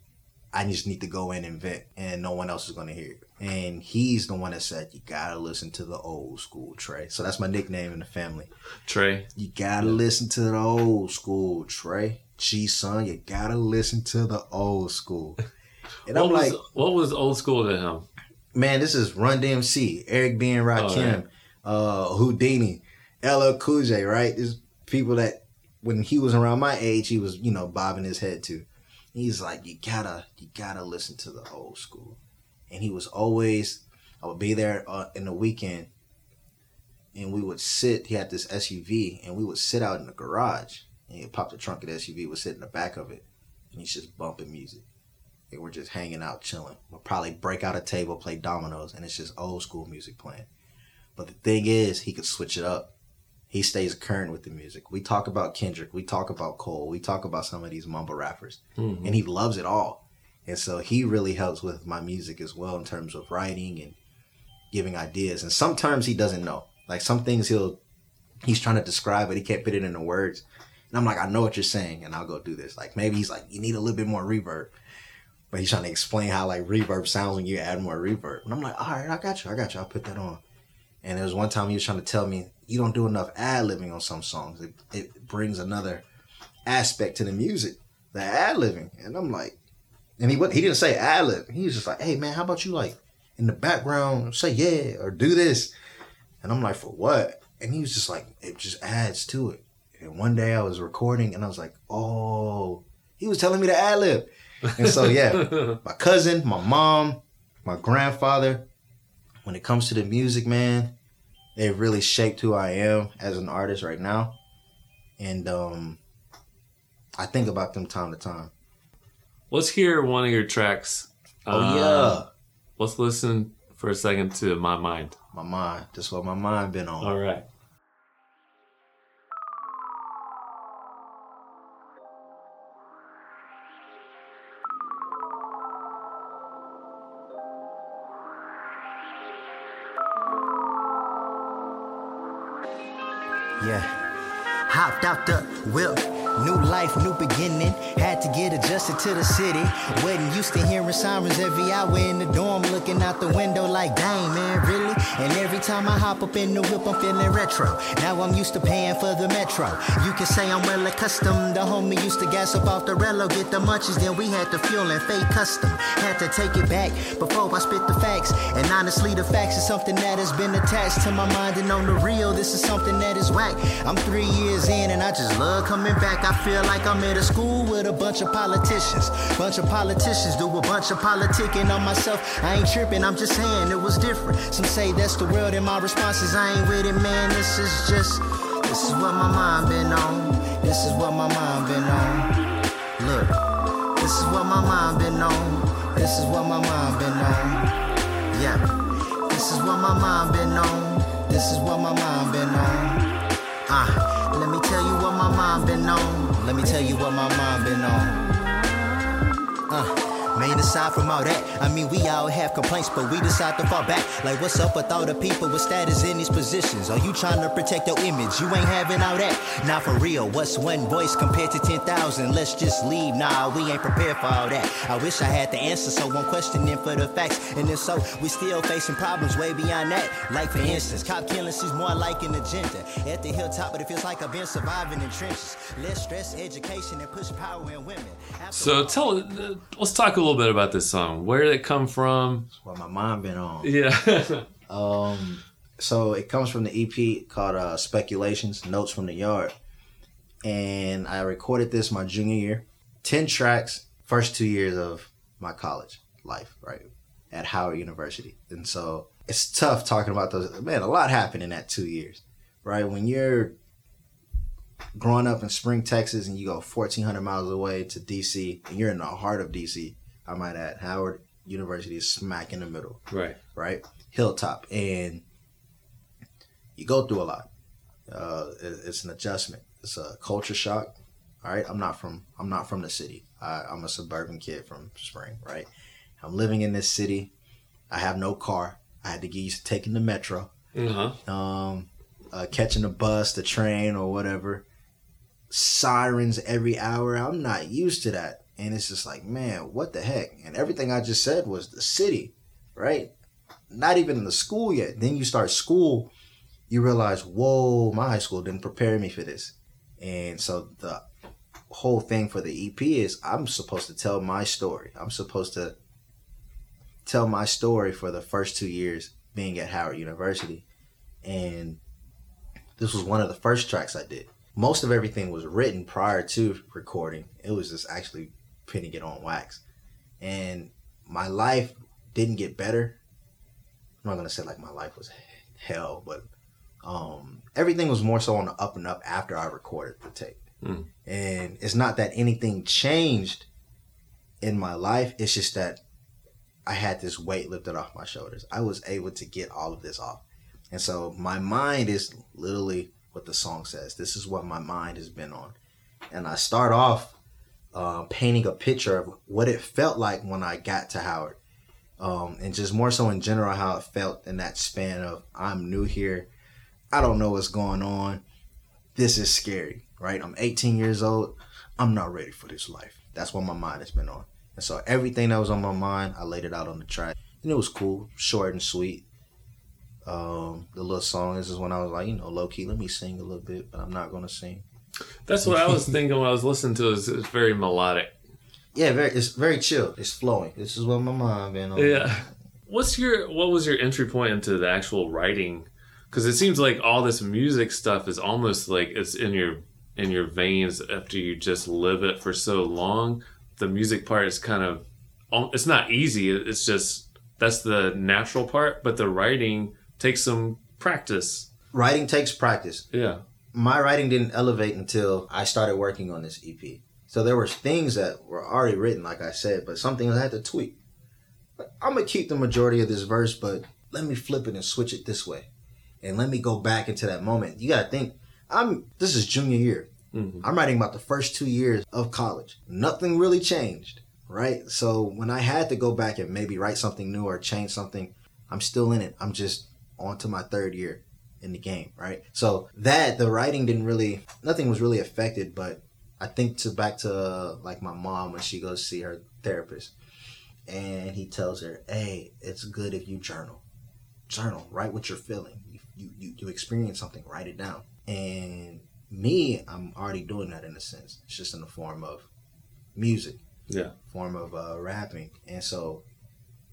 I just need to go in and vent, and no one else is going to hear it. And he's the one that said, "You gotta listen to the old school, Trey." So that's my nickname in the family. Trey. You gotta listen to the old school, Trey. G son, you gotta listen to the old school. (laughs) And What I'm was like, what was old school to him? Man, this is Run DMC, Eric B. and Rakim, uh, Whodini, LL Cool J, right? There's people that when he was around my age, he was, you know, bobbing his head to. He's like, you gotta, you gotta listen to the old school. And he was always, I would be there uh, in the weekend, and we would sit. He had this SUV, and we would sit out in the garage. And he'd pop the trunk of the SUV, would sit in the back of it, and he's just bumping music. And we're just hanging out, chilling. We'll probably break out a table, play dominoes, and it's just old school music playing. But the thing is, he could switch it up. He stays current with the music. We talk about Kendrick, we talk about Cole, we talk about some of these mumble rappers, Mhm. and he loves it all. And so he really helps with my music as well in terms of writing and giving ideas. And sometimes he doesn't know. Like some things he'll he's trying to describe, but he can't put it into words. And I'm like, I know what you're saying, and I'll go do this. Like maybe he's like, you need a little bit more reverb. But he's trying to explain how like reverb sounds when you add more reverb. And I'm like, all right, I got you, I got you, I'll put that on. And there was one time he was trying to tell me, you don't do enough ad libbing on some songs. It, it brings another aspect to the music, the ad libbing. And I'm like, and he he didn't say ad lib. He was just like, hey man, how about you like in the background say yeah or do this? And I'm like, for what? And he was just like, it just adds to it. And one day I was recording and I was like, oh, he was telling me to ad lib. And so yeah, (laughs) my cousin, my mom, my grandfather, when it comes to the music, man, they really shaped who I am as an artist right now. And um I think about them time to time. Let's hear one of your tracks. Oh Uh, yeah. Let's listen for a second to my mind. My mind. That's what my mind been on. All right. Yeah. Hopped out the whip, New life, new beginning. Had to get adjusted to the city. Wasn't used to hearing sirens every hour in the dorm, looking out the window like, dang, man, really? And every time I hop up in the whip, I'm feeling retro. Now I'm used to paying for the metro. You can say I'm well accustomed. The homie used to gas up off the relo, get the munchies, then we had to fuel and fake custom. Had to take it back before I spit the facts. And honestly, the facts is something that has been attached to my mind. And on the real, this is something that is whack. I'm three years in and I just love coming back. I feel like I'm at a school with a bunch of politicians. Bunch of politicians do a bunch of politicking on myself. I ain't tripping, I'm just saying it was different. Some say that's the world, and my response is I ain't with it, man. This is just, this is what my mind been on. This is what my mind been on. Look, this is what my mind been on. This is what my mind been on. Yeah, this is what my mind been on. This is what my mind been on. Ah, let me tell you my mind been on. Let me tell you what my mind been on. Uh, man, aside from all that, I mean, we all have complaints, but we decide to fall back. Like, what's up with all the people with status in these positions? Are you trying to protect your image? You ain't having all that. Now, for real, what's one voice compared to 10,000? Let's just leave. Nah, we ain't prepared for all that. I wish I had the answer, so I'm questioning for the facts. And if so, we still facing problems way beyond that. Like, for instance, cop killing seems more like an agenda. At the hilltop, but it feels like I've been surviving in trenches. Less stress, education, and push power in women. So tell, uh, let's talk a little bit about this song. Where did it come from? That's what my mind been on. Yeah. (laughs) Um, so it comes from the EP called uh, Speculations, Notes from the Yard. And I recorded this my junior year. 10 tracks, first two years of my college life, right? At Howard University. And so it's tough talking about those. Man, a lot happened in that two years, right? When you're growing up in Spring, Texas, and you go 1,400 miles away to DC, and you're in the heart of DC, I might add, Howard University is smack in the middle right. right? Hilltop, and you go through a lot. Uh, it- it's an adjustment. It's a culture shock. All right, I'm not from I'm not from the city. I, I'm a suburban kid from Spring, right? I'm living in this city. I have no car. I had to get used to taking the metro, Uh huh. um, uh, catching the bus, the train, or whatever. Sirens every hour. I'm not used to that, and it's just like, man, what the heck? And everything I just said was the city, right? not even in the school yet. Then you start school, you realize, whoa, my high school didn't prepare me for this. And so the whole thing for the EP is I'm supposed to tell my story. I'm supposed to tell my story for the first two years being at Howard University. And this was one of the first tracks I did. Most of everything was written prior to recording. It was just actually putting get on wax. And my life didn't get better I'm not gonna say like my life was hell, but um, everything was more so on the up and up after I recorded the tape. Mm. And it's not that anything changed in my life. It's just that I had this weight lifted off my shoulders. I was able to get all of this off. And so my mind is literally what the song says. This is what my mind has been on. And I start off uh, painting a picture of what it felt like when I got to Howard um, and just more so in general how it felt in that span of I'm new here, I don't know what's going on. This is scary, right? I'm 18 years old. I'm not ready for this life. That's what my mind has been on. And so everything that was on my mind, I laid it out on the track, and it was cool, short and sweet. Um, the little song. This is when I was like, you know, low key. Let me sing a little bit, but I'm not gonna sing. That's what I was thinking when I was listening to it. It's it's very melodic. Yeah, very. It's very chill. It's flowing. This is what my mind been on. Yeah. What's your what was your entry point into the actual writing? Because it seems like all this music stuff is almost like it's in your in your veins after you just live it for so long. The music part is kind of it's not easy. It's just that's the natural part, but the writing takes some practice. Writing takes practice. Yeah. My writing didn't elevate until I started working on this EP. So there were things that were already written, like I said, but some things I had to tweak. But I'm gonna keep the majority of this verse, but let me flip it and switch it this way, and let me go back into that moment. You gotta think. I'm. This is junior year. Mhm. I'm writing about the first two years of college. Nothing really changed, right? So when I had to go back and maybe write something new or change something, I'm still in it. I'm just on to my third year in the game, right? So that the writing didn't really, nothing was really affected, but I think to back to like my mom when she goes see her therapist, and he tells her, "Hey, it's good if you journal, journal, write what you're feeling. You you you, you experience something, write it down." And me, I'm already doing that in a sense. It's just in the form of music, Yeah. form of uh, rapping, and so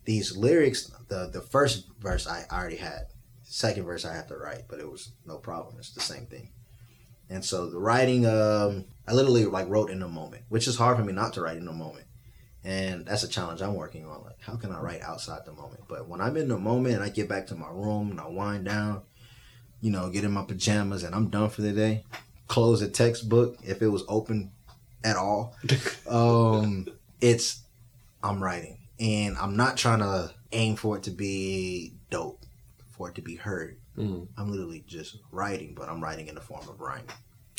these lyrics, the the first verse I already had, second verse I had to write, but it was no problem. It's the same thing. And so the writing, um, I literally like wrote in a moment, which is hard for me not to write in a moment. And that's a challenge I'm working on. Like, how can I write outside the moment? But when I'm in the moment and I get back to my room and I wind down, you know, get in my pajamas and I'm done for the day, close a textbook if it was open at all. (laughs) um, it's I'm writing, and I'm not trying to aim for it to be dope, for it to be heard. Mm. I'm literally just writing, but I'm writing in the form of rhyming.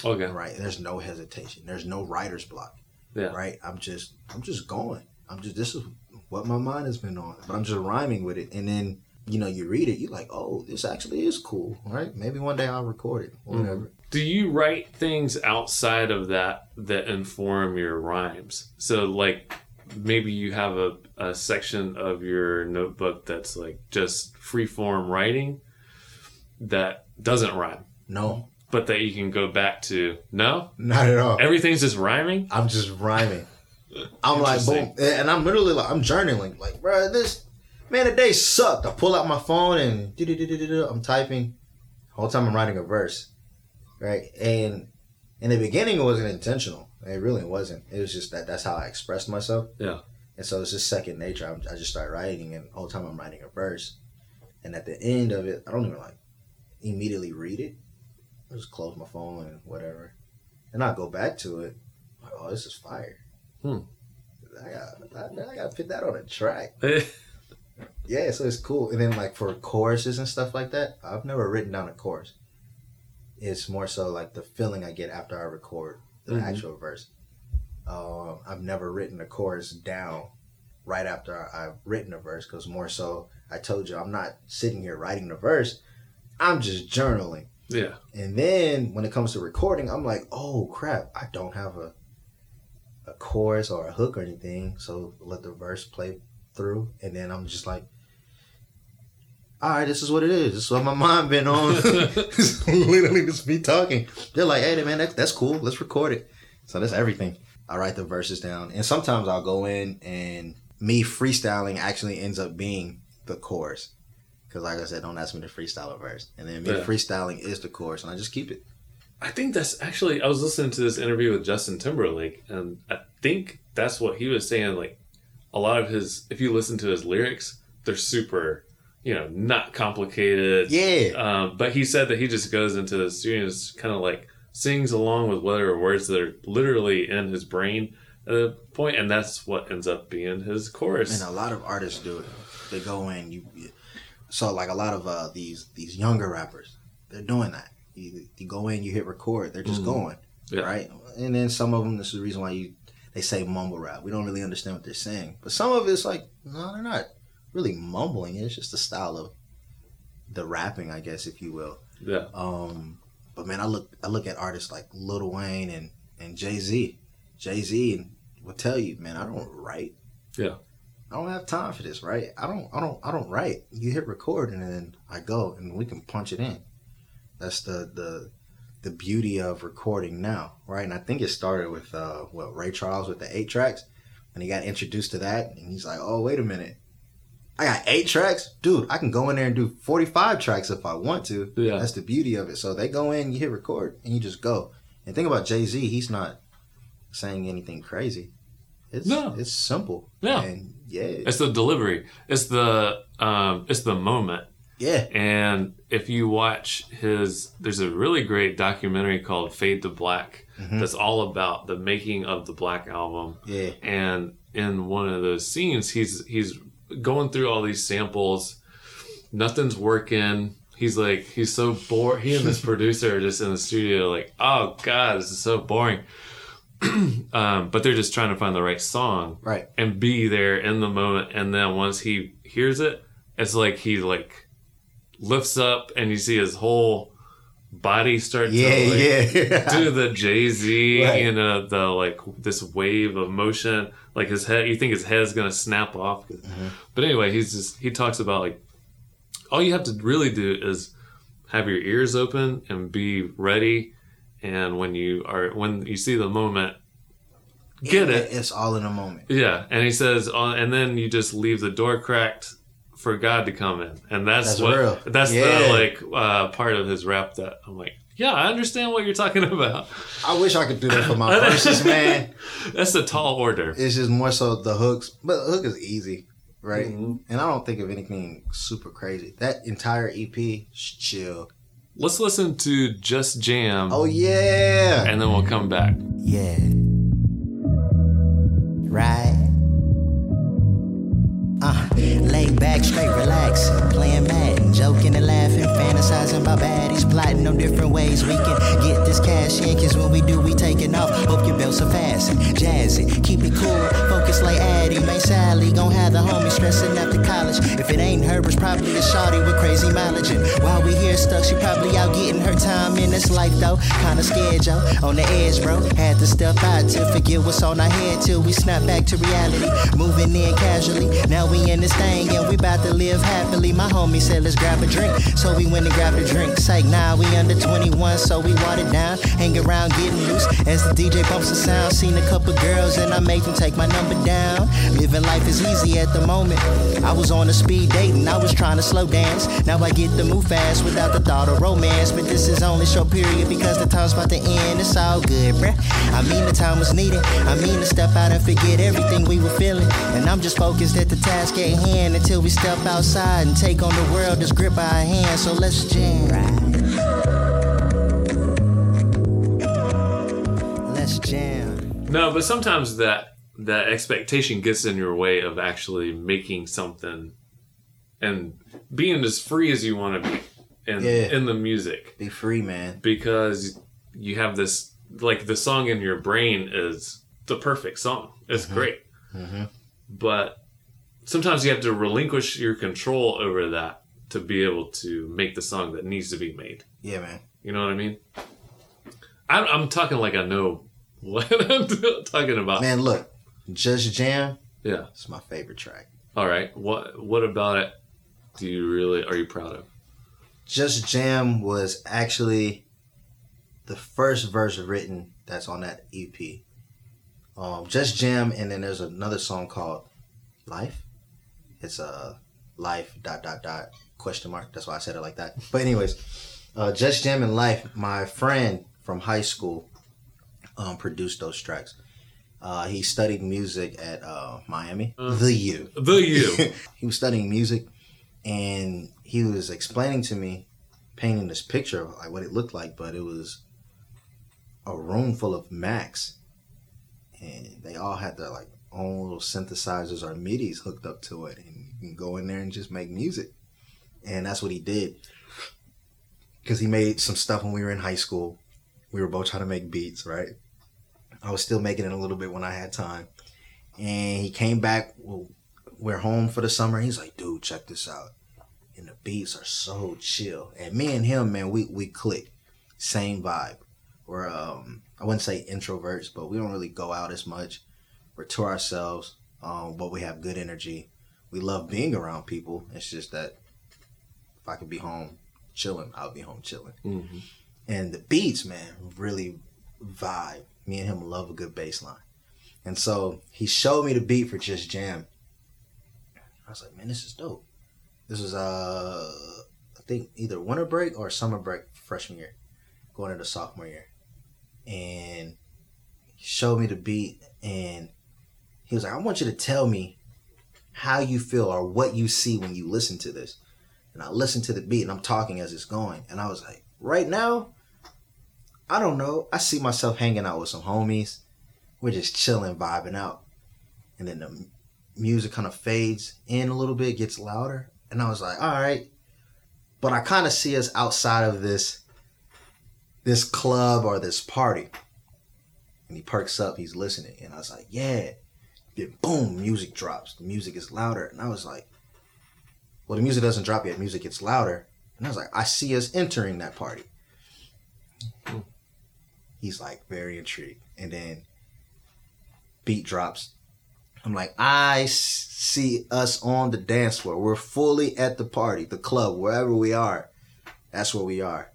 Okay. Right? There's no hesitation. There's no writer's block. Yeah. Right? I'm just I'm just going. I'm just this is what my mind has been on. But I'm just rhyming with it. And then, you know, you read it, you're like, oh, this actually is cool. Right? Maybe one day I'll record it. Whatever. Do you write things outside of that that inform your rhymes? So, like, maybe you have a, a section of your notebook that's like just free form writing that doesn't rhyme, No, but that you can go back to. No? not at all. Everything's just rhyming? I'm just rhyming. I'm like boom, and I'm literally like I'm journaling. Like, bro, this man, the day sucked. I pull out my phone and I'm typing. The whole time I'm writing a verse, right? And in the beginning, it wasn't intentional. It really wasn't. It was just that that's how I expressed myself. Yeah. And so it's just second nature. I'm, I just start writing, and all the whole time I'm writing a verse. And at the end of it, I don't even like immediately read it. I just close my phone and whatever, and I go back to it. Like, oh, this is fire. Hmm. I got, I, I got to put that on a track. (laughs) Yeah, so it's cool. And then like for choruses and stuff like that, I've never written down a chorus. It's more so like the feeling I get after I record the Mhm. actual verse. Um, I've never written a chorus down right after I've written a verse because more so I told you I'm not sitting here writing the verse. I'm just journaling. yeah. And then when it comes to recording, I'm like, oh crap, I don't have a a chorus or a hook or anything. So let the verse play through, and then I'm just like, all right, this is what it is. This is what my mind been on. It's (laughs) (laughs) literally just me talking. They're like, hey man, that's that's cool. Let's record it. So that's everything. I write the verses down, and sometimes I'll go in and me freestyling actually ends up being the chorus. Because like I said, don't ask me to freestyle a verse, and then me Yeah. freestyling is the chorus, and I just keep it. I think that's actually. I was listening to this interview with Justin Timberlake, and I think that's what he was saying. Like a lot of his, if you listen to his lyrics, they're super, you know, not complicated. Yeah. Um, but he said that he just goes into the studio and just kind of like sings along with whatever words that are literally in his brain at the point, and that's what ends up being his chorus. And a lot of artists do it. They go in, you. So like a lot of uh, these these younger rappers, they're doing that. You, you go in, you hit record, they're just Mhm. going, Yeah. right? And then some of them, this is the reason why you they say mumble rap. We don't really understand what they're saying, but some of it's like no, they're not really mumbling. It's just the style of the rapping, I guess, if you will. Yeah. Um, but man, I look I look at artists like Lil Wayne and and Jay Z. Jay Z will tell you, man, I don't write. Yeah. I don't have time for this, right? I don't I don't I don't write. You hit record and then I go and we can punch it in. That's the the the beauty of recording now, right? And I think it started with uh what Ray Charles with the eight tracks, and he got introduced to that, and he's like, "Oh, wait a minute, I got eight tracks, dude. I can go in there and do forty five tracks if I want to. Yeah. That's the beauty of it. So they go in, you hit record, and you just go. And think about Jay Z, he's not saying anything crazy. It's No. it's simple. Yeah. and yeah, It's the delivery. It's the um, it's the moment. yeah, And if you watch his, there's a really great documentary called Fade to Black Mhm. that's all about the making of the Black album. yeah, And in one of those scenes, he's he's going through all these samples. Nothing's working. He's like he's so bored. He and this (laughs) producer are just in the studio, like, oh god, this is so boring. (clears throat) um, but they're just trying to find the right song right. and be there in the moment and then once he hears it it's like he like lifts up and you see his whole body start Yeah, to like, yeah. (laughs) do the Jay Z, Right. you know, the like this wave of motion, like his head. You think his head's gonna snap off, Mm-hmm. but anyway, he's just he talks about like all you have to really do is have your ears open and be ready, and when you are when you see the moment, get it. It's all in a moment. Yeah, and he says, uh, and then you just leave the door cracked for God to come in, and that's, That's what real. that's Yeah. the like uh, part of his rap that I'm like, yeah, I understand what you're talking (laughs) about. I wish I could do that for my (laughs) verses, man. That's a tall order. It's just more so the hooks, but the hook is easy, right? Mhm. And I don't think of anything super crazy. That entire EP, chill. Let's listen to Just Jam, Oh yeah, and then we'll come back. Yeah. Right. Uh, lay back, straight relax, playing mad, joking and laughing, fantasizing about baddies, plotting on different ways we can get this cash in. Cause when we do, we taking off. Hope your belts are fastened, jazzy, keep it cool, focus like Addie, May Sally, gon' have the homie stressing after college. If it ain't her, it's probably a shawty with crazy mileage. And while we here stuck, she probably out getting her time in this life though. Kinda scared, yo, on the edge, bro. Had to step out to forget what's on our head till we snap back to reality. Moving in casually, now we in thing and we about to live happily. My homie said, let's grab a drink. So we went and grabbed a drink. Psych, nah, we under 21, so we watered down. Hang around getting loose as the DJ bumps the sound. Seen a couple girls and I made them take my number down. Living life is easy at the moment. I was on a speed date and I was trying to slow dance. Now I get to move fast without the thought of romance. But this is only short period because the time's about to end. It's all good, bruh. I mean, the time was needed. I mean, to step out and forget everything we were feeling. And I'm just focused at the task at hand until we step outside and take on the world that's gripped by our hands. So let's jam. Let's jam. No, but sometimes that that expectation gets in your way of actually making something and being as free as you want to be in Yeah. in the music. be free, man. because you have this like the song in your brain is the perfect song. It's great, Mhm. but sometimes you have to relinquish your control over that to be able to make the song that needs to be made. Yeah, man. You know what I mean? I'm, I'm talking like I know (laughs) what I'm talking about. Man, look, Just Jam. Yeah. It's my favorite track. All right. What What about it? Do you really are you proud of? Just Jam was actually the first verse written that's on that EP. Um, Just Jam, and then there's another song called Life. It's a life dot dot dot question mark. That's why I said it like that. But anyways, uh, Just Jam and Life. My friend from high school um, produced those tracks. Uh, he studied music at uh, Miami, Uh. the U. The U. (laughs) he was studying music and he was explaining to me painting this picture of like what it looked like but it was a room full of macs and they all had their like own little synthesizers or midis hooked up to it and you can go in there and just make music and that's what he did because he made some stuff when we were in high school we were both trying to make beats right i was still making it a little bit when i had time and he came back well, we're home for the summer. He's like, dude, check this out. And the beats are so chill. And me and him, man, we we click. Same vibe. We're um I wouldn't say introverts, but we don't really go out as much. We're to ourselves, um, but we have good energy. We love being around people. It's just that if I could be home chilling, I'll be home chilling. Mhm. And the beats, man, really vibe. Me and him love a good bass line. And so he showed me the beat for Just Jam. I was like, man, this is dope. This was uh I think either winter break or summer break freshman year, going into sophomore year. And he showed me the beat and he was like, I want you to tell me how you feel or what you see when you listen to this. And I listened to the beat and I'm talking as it's going. And I was like, right now, I don't know. I see myself hanging out with some homies. We're just chilling, vibing out. And then the music kind of fades in a little bit, gets louder. And I was like, all right. But I kind of see us outside of this this club or this party. And he perks up, he's listening. And I was like, yeah. Then boom, music drops. The music is louder. And I was like, well, the music doesn't drop yet. Music gets louder. And I was like, I see us entering that party. He's like very intrigued. And then beat drops. I'm like, I see us on the dance floor. We're fully at the party, the club, wherever we are. That's where we are.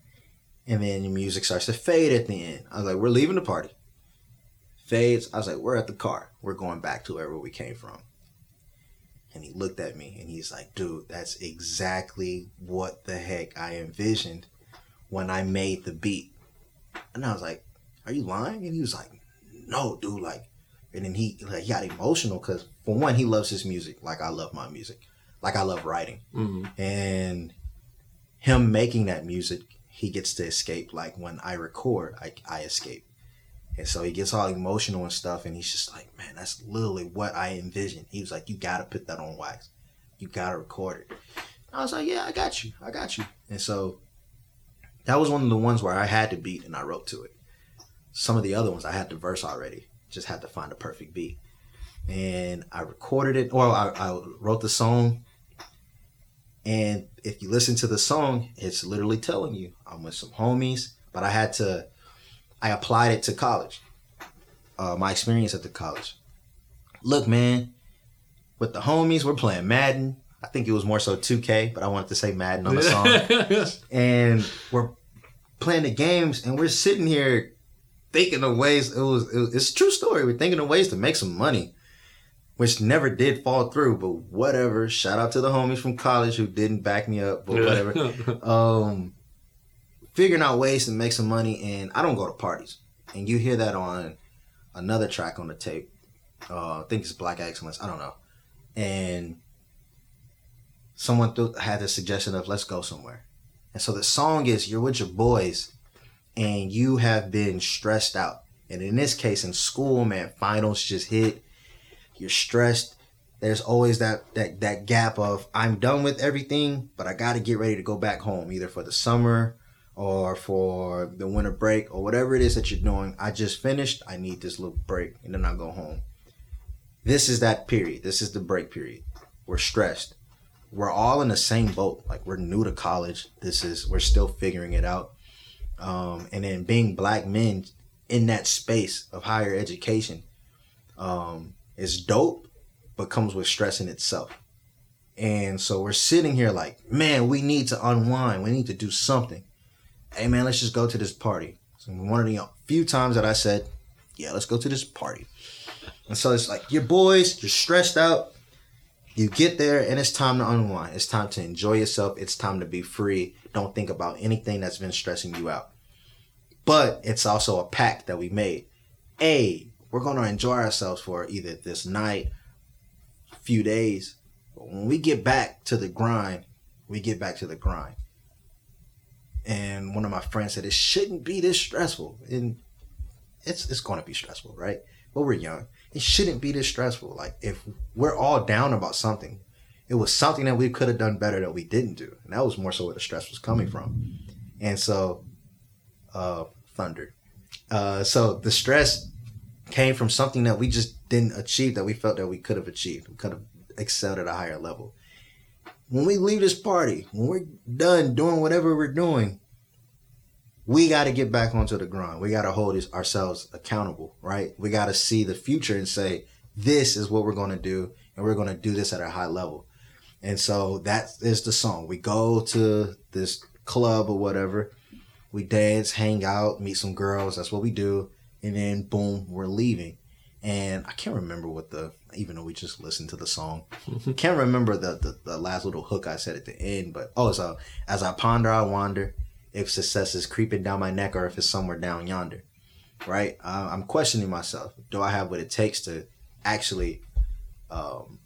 And then the music starts to fade at the end. I was like, we're leaving the party. Fades. I was like, we're at the car. We're going back to wherever we came from. And he looked at me and he's like, dude, that's exactly what the heck I envisioned when I made the beat. And I was like, are you lying? And he was like, no, dude, like, and then he like he got emotional because for one, he loves his music like I love my music, like I love writing, hmm and him making that music, he gets to escape. Like when I record, I I escape, and so he gets all emotional and stuff, and he's just like, man, that's literally what I envisioned. He was like, you gotta put that on wax, you gotta record it. I was like, yeah, I got you, I got you, and so that was one of the ones where I had to beat and I wrote to it. Some of the other ones I had the verse already, just had to find a perfect beat. And I recorded it, or I, I wrote the song. And if you listen to the song, it's literally telling you I'm with some homies, but I had to, I applied it to college, uh, my experience at the college. Look, man, with the homies, we're playing Madden. I think it was more so 2K, but I wanted to say Madden on the song. (laughs) And we're playing the games and we're sitting here thinking of ways it was, it was it's a true story. We're thinking of ways to make some money which never did fall through but whatever. Shout out to the homies from college who didn't back me up but whatever. (laughs) Um figuring out ways to make some money and i don't go to parties and you hear that on another track on the tape uh i think it's black excellence i don't know and someone th- had the suggestion of let's go somewhere and so the song is you're with your boys and you have been stressed out. And in this case, in school, man, finals just hit. You're stressed. There's always that that that gap of I'm done with everything, but I got to get ready to go back home, either for the summer or for the winter break or whatever it is that you're doing. I just finished. I need this little break, and then I go home. This is that period. This is the break period. We're stressed we're all in the same boat. Like we're new to college. This is we're still figuring it out. Um, and then being black men in that space of higher education um, is dope, but comes with stress in itself. And so we're sitting here like, man, we need to unwind. We need to do something. Hey man, let's just go to this party. One of the few times that I said, yeah, let's go to this party. And so it's like your boys, you're stressed out you get there and it's time to unwind. It's time to enjoy yourself. It's time to be free. Don't think about anything that's been stressing you out. But it's also a pact that we made. A, we're going to enjoy ourselves for either this night, few days. When we get back to the grind, we get back to the grind. And one of my friends said it shouldn't be this stressful. And it's it's going to be stressful, right? But we're young it shouldn't be this stressful. Like if we're all down about something, it was something that we could have done better that we didn't do, and that was more so where the stress was coming from. And so, uh, thunder. Uh, so the stress came from something that we just didn't achieve that we felt that we could have achieved. We could have excelled at a higher level. When we leave this party, when we're done doing whatever we're doing, we got to get back onto the grind. We got to hold ourselves accountable, right? We got to see the future and say, this is what we're going to do, and we're going to do this at a high level. And so that is the song. We go to this club or whatever, we dance, hang out, meet some girls. That's what we do. And then boom, we're leaving. And I can't remember what the, even though we just listened to the song, can't remember the, the, the last little hook I said at the end. But oh, so as I ponder, I wander if success is creeping down my neck or if it's somewhere down yonder. Right? Uh, I'm questioning myself. Do I have what it takes to actually um,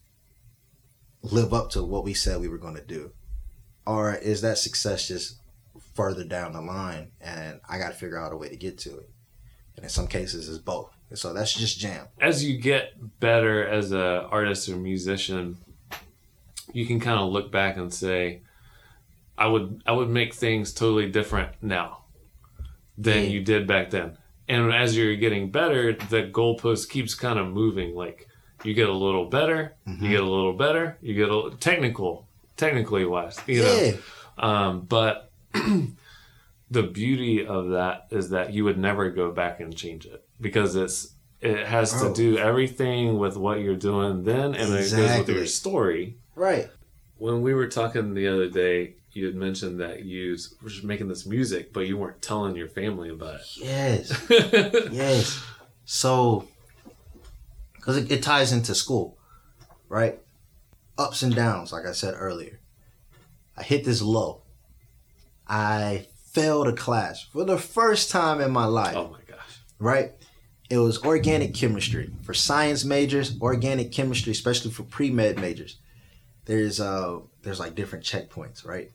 live up to what we said we were going to do? Or is that success just further down the line and I got to figure out a way to get to it? And in some cases, it's both. So that's just jam. As you get better as a artist or musician, you can kind of look back and say, I would I would make things totally different now than Yeah. you did back then. And as you're getting better, the goalpost keeps kind of moving. Like you get a little better, you get a little better, you get a technical, technically wise, you know. Um, but (clears throat) the beauty of that is that you would never go back and change it because it's it has to Oh. do everything with what you're doing then and it goes with your story. Right. When we were talking the other day, you had mentioned that you were just making this music, but you weren't telling your family about it. Yes. (laughs) Yes. So, because it, it ties into school, right? Ups and downs, like I said earlier. I hit this low. I failed a class for the first time in my life, oh my gosh. right? It was organic chemistry for science majors, organic chemistry, especially for pre med majors. There's uh, there's like different checkpoints, right?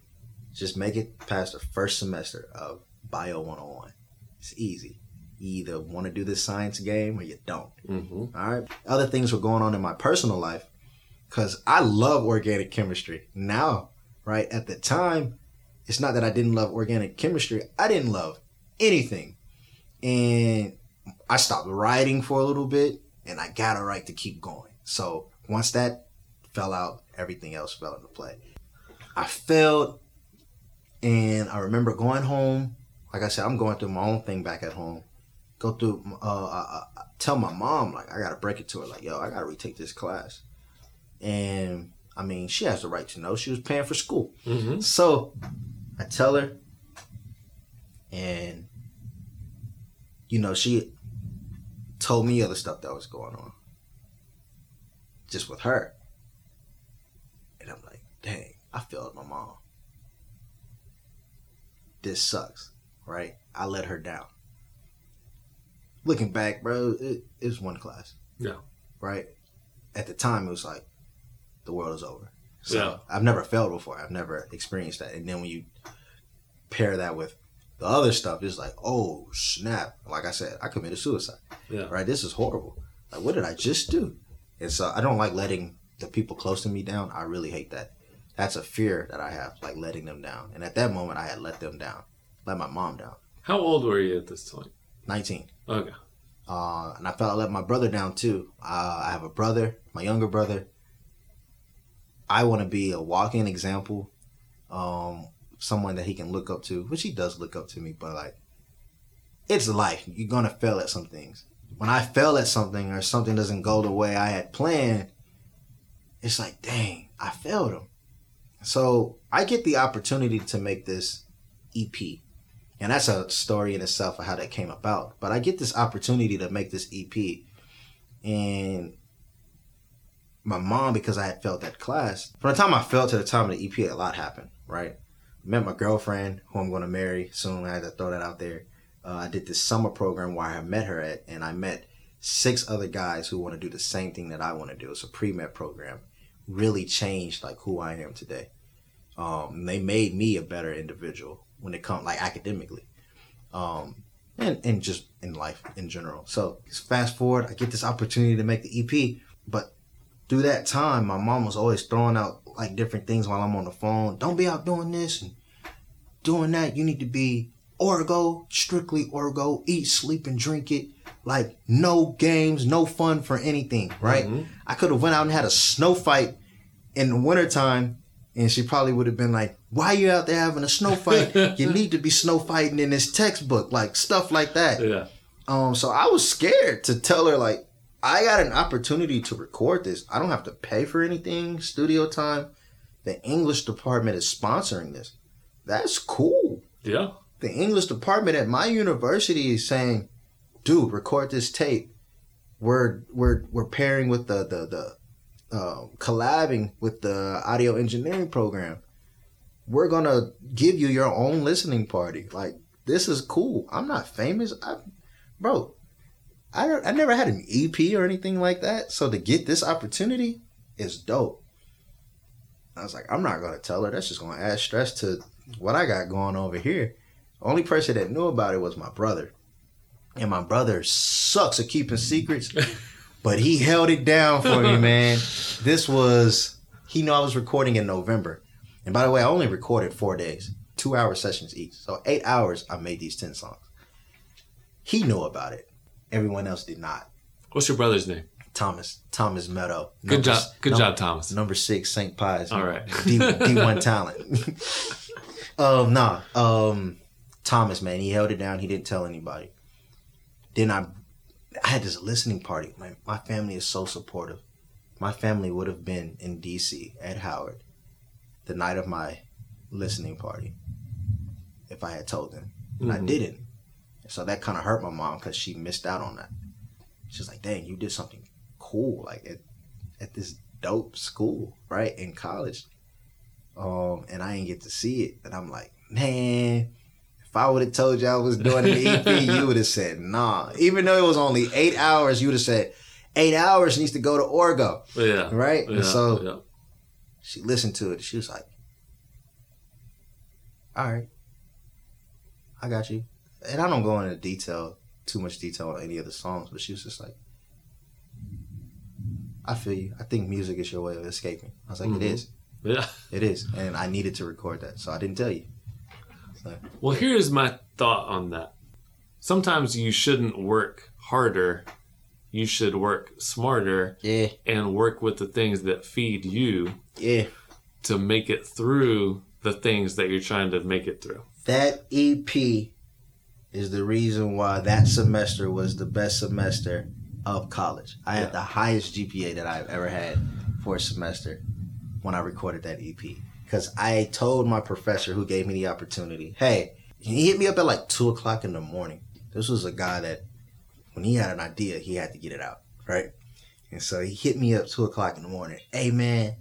Just make it past the first semester of Bio 101. It's easy. You either want to do this science game or you don't. hmm All right. Other things were going on in my personal life because I love organic chemistry. Now, right at the time, it's not that I didn't love organic chemistry. I didn't love anything, and I stopped writing for a little bit, and I got a right to keep going. So once that fell out, everything else fell into play. I failed, and I remember going home. Like I said, I'm going through my own thing back at home. Go through, uh, I, I tell my mom like I gotta break it to her like, yo, I gotta retake this class, and I mean she has the right to know. She was paying for school, hmm so I tell her, and you know she told me other stuff that was going on, just with her, and I'm like, dang, I failed my mom. This sucks, right? I let her down. Looking back, bro, it, it was one class. Yeah. Right? At the time, it was like, the world is over. So Yeah. I've never failed before. I've never experienced that. And then when you pair that with the other stuff, is like, oh, snap. Like I said, I committed suicide. Yeah. Right? This is horrible. Like, what did I just do? And so I don't like letting the people close to me down. I really hate that. That's a fear that I have, like letting them down. And at that moment, I had let them down, let my mom down. How old were you at this point? 19. Okay. Uh, and I felt I let my brother down too. Uh, I have a brother, my younger brother. I want to be a walking example, um, someone that he can look up to, which he does look up to me. But like, it's life. You're gonna fail at some things. When I fail at something or something doesn't go the way I had planned, it's like, dang, I failed him. So I get the opportunity to make this EP. And that's a story in itself of how that came about. But I get this opportunity to make this EP. And my mom, because I had failed that class, from the time I failed to the time of the EP, a lot happened, right? Met my girlfriend, who I'm going to marry soon. I had to throw that out there. Uh, I did this summer program where I met her at, and I met six other guys who want to do the same thing that I want to do. It's a pre-med program. Really changed like who I am today. Um, they made me a better individual when it comes like academically, um, and and just in life in general. So fast forward, I get this opportunity to make the EP, but through that time, my mom was always throwing out like different things while I'm on the phone. Don't be out doing this and doing that. You need to be orgo, strictly orgo. Eat, sleep, and drink it. Like no games, no fun for anything. Right? Mhm. I could have went out and had a snow fight in the wintertime and she probably would have been like, Why you out there having a snow fight? (laughs) you need to be snow fighting in this textbook, like stuff like that. Yeah. Um, so I was scared to tell her like I got an opportunity to record this. I don't have to pay for anything, studio time. The English department is sponsoring this. That's cool. Yeah. The English department at my university is saying, "Dude, record this tape. We're we're we're pairing with the the the uh, collabing with the audio engineering program. We're gonna give you your own listening party. Like this is cool. I'm not famous, I, bro. I don't- I never had an EP or anything like that. So to get this opportunity is dope. I was like, I'm not gonna tell her. That's just gonna add stress to what I got going over here. Only person that knew about it was my brother. And my brother sucks at keeping secrets, (laughs) but he held it down for me, (laughs) man. This was he knew I was recording in November. And by the way, I only recorded four days, two hour sessions each. So eight hours I made these ten songs. He knew about it. Everyone else did not. What's your brother's name? Thomas, Thomas Meadough. Good Number- job. Good num- job, Thomas. Number six, St. Pius. All right. D D one (laughs) talent. (laughs) um, nah. Um, Thomas, man, he held it down. He didn't tell anybody. Then I, I had this listening party. My my family is so supportive. My family would have been in D.C. at Howard, the night of my listening party, if I had told them, and I didn't. So that kind of hurt my mom because she missed out on that. She's like, "Dang, you did something cool, like at at this dope school, right in college." Um, and I didn't get to see it, and I'm like, man. If I would have told you I was doing an EP, you (laughs) would have said nah. Even though it was only eight hours, you would have said eight hours needs to go to Orgo, Yeah. right? Yeah. and so yeah. she listened to it. She was like, "All right, I got you." And I don't go into detail, too much detail on any of the songs, but she was just like, "I feel you. I think music is your way of escaping." I was like, Mhm. "It is. Yeah. It is." And I needed to record that, so I didn't tell you. Well, here's my thought on that. Sometimes you shouldn't work harder. You should work smarter Yeah, and work with the things that feed you yeah. to make it through the things that you're trying to make it through. That EP is the reason why that semester was the best semester of college. I Yeah. had the highest GPA that I've ever had for a semester when I recorded that EP. Because I told my professor who gave me the opportunity, hey, he hit me up at like 2 o'clock in the morning. This was a guy that, when he had an idea, he had to get it out, right? And so he hit me up 2 o'clock in the morning. Hey, man,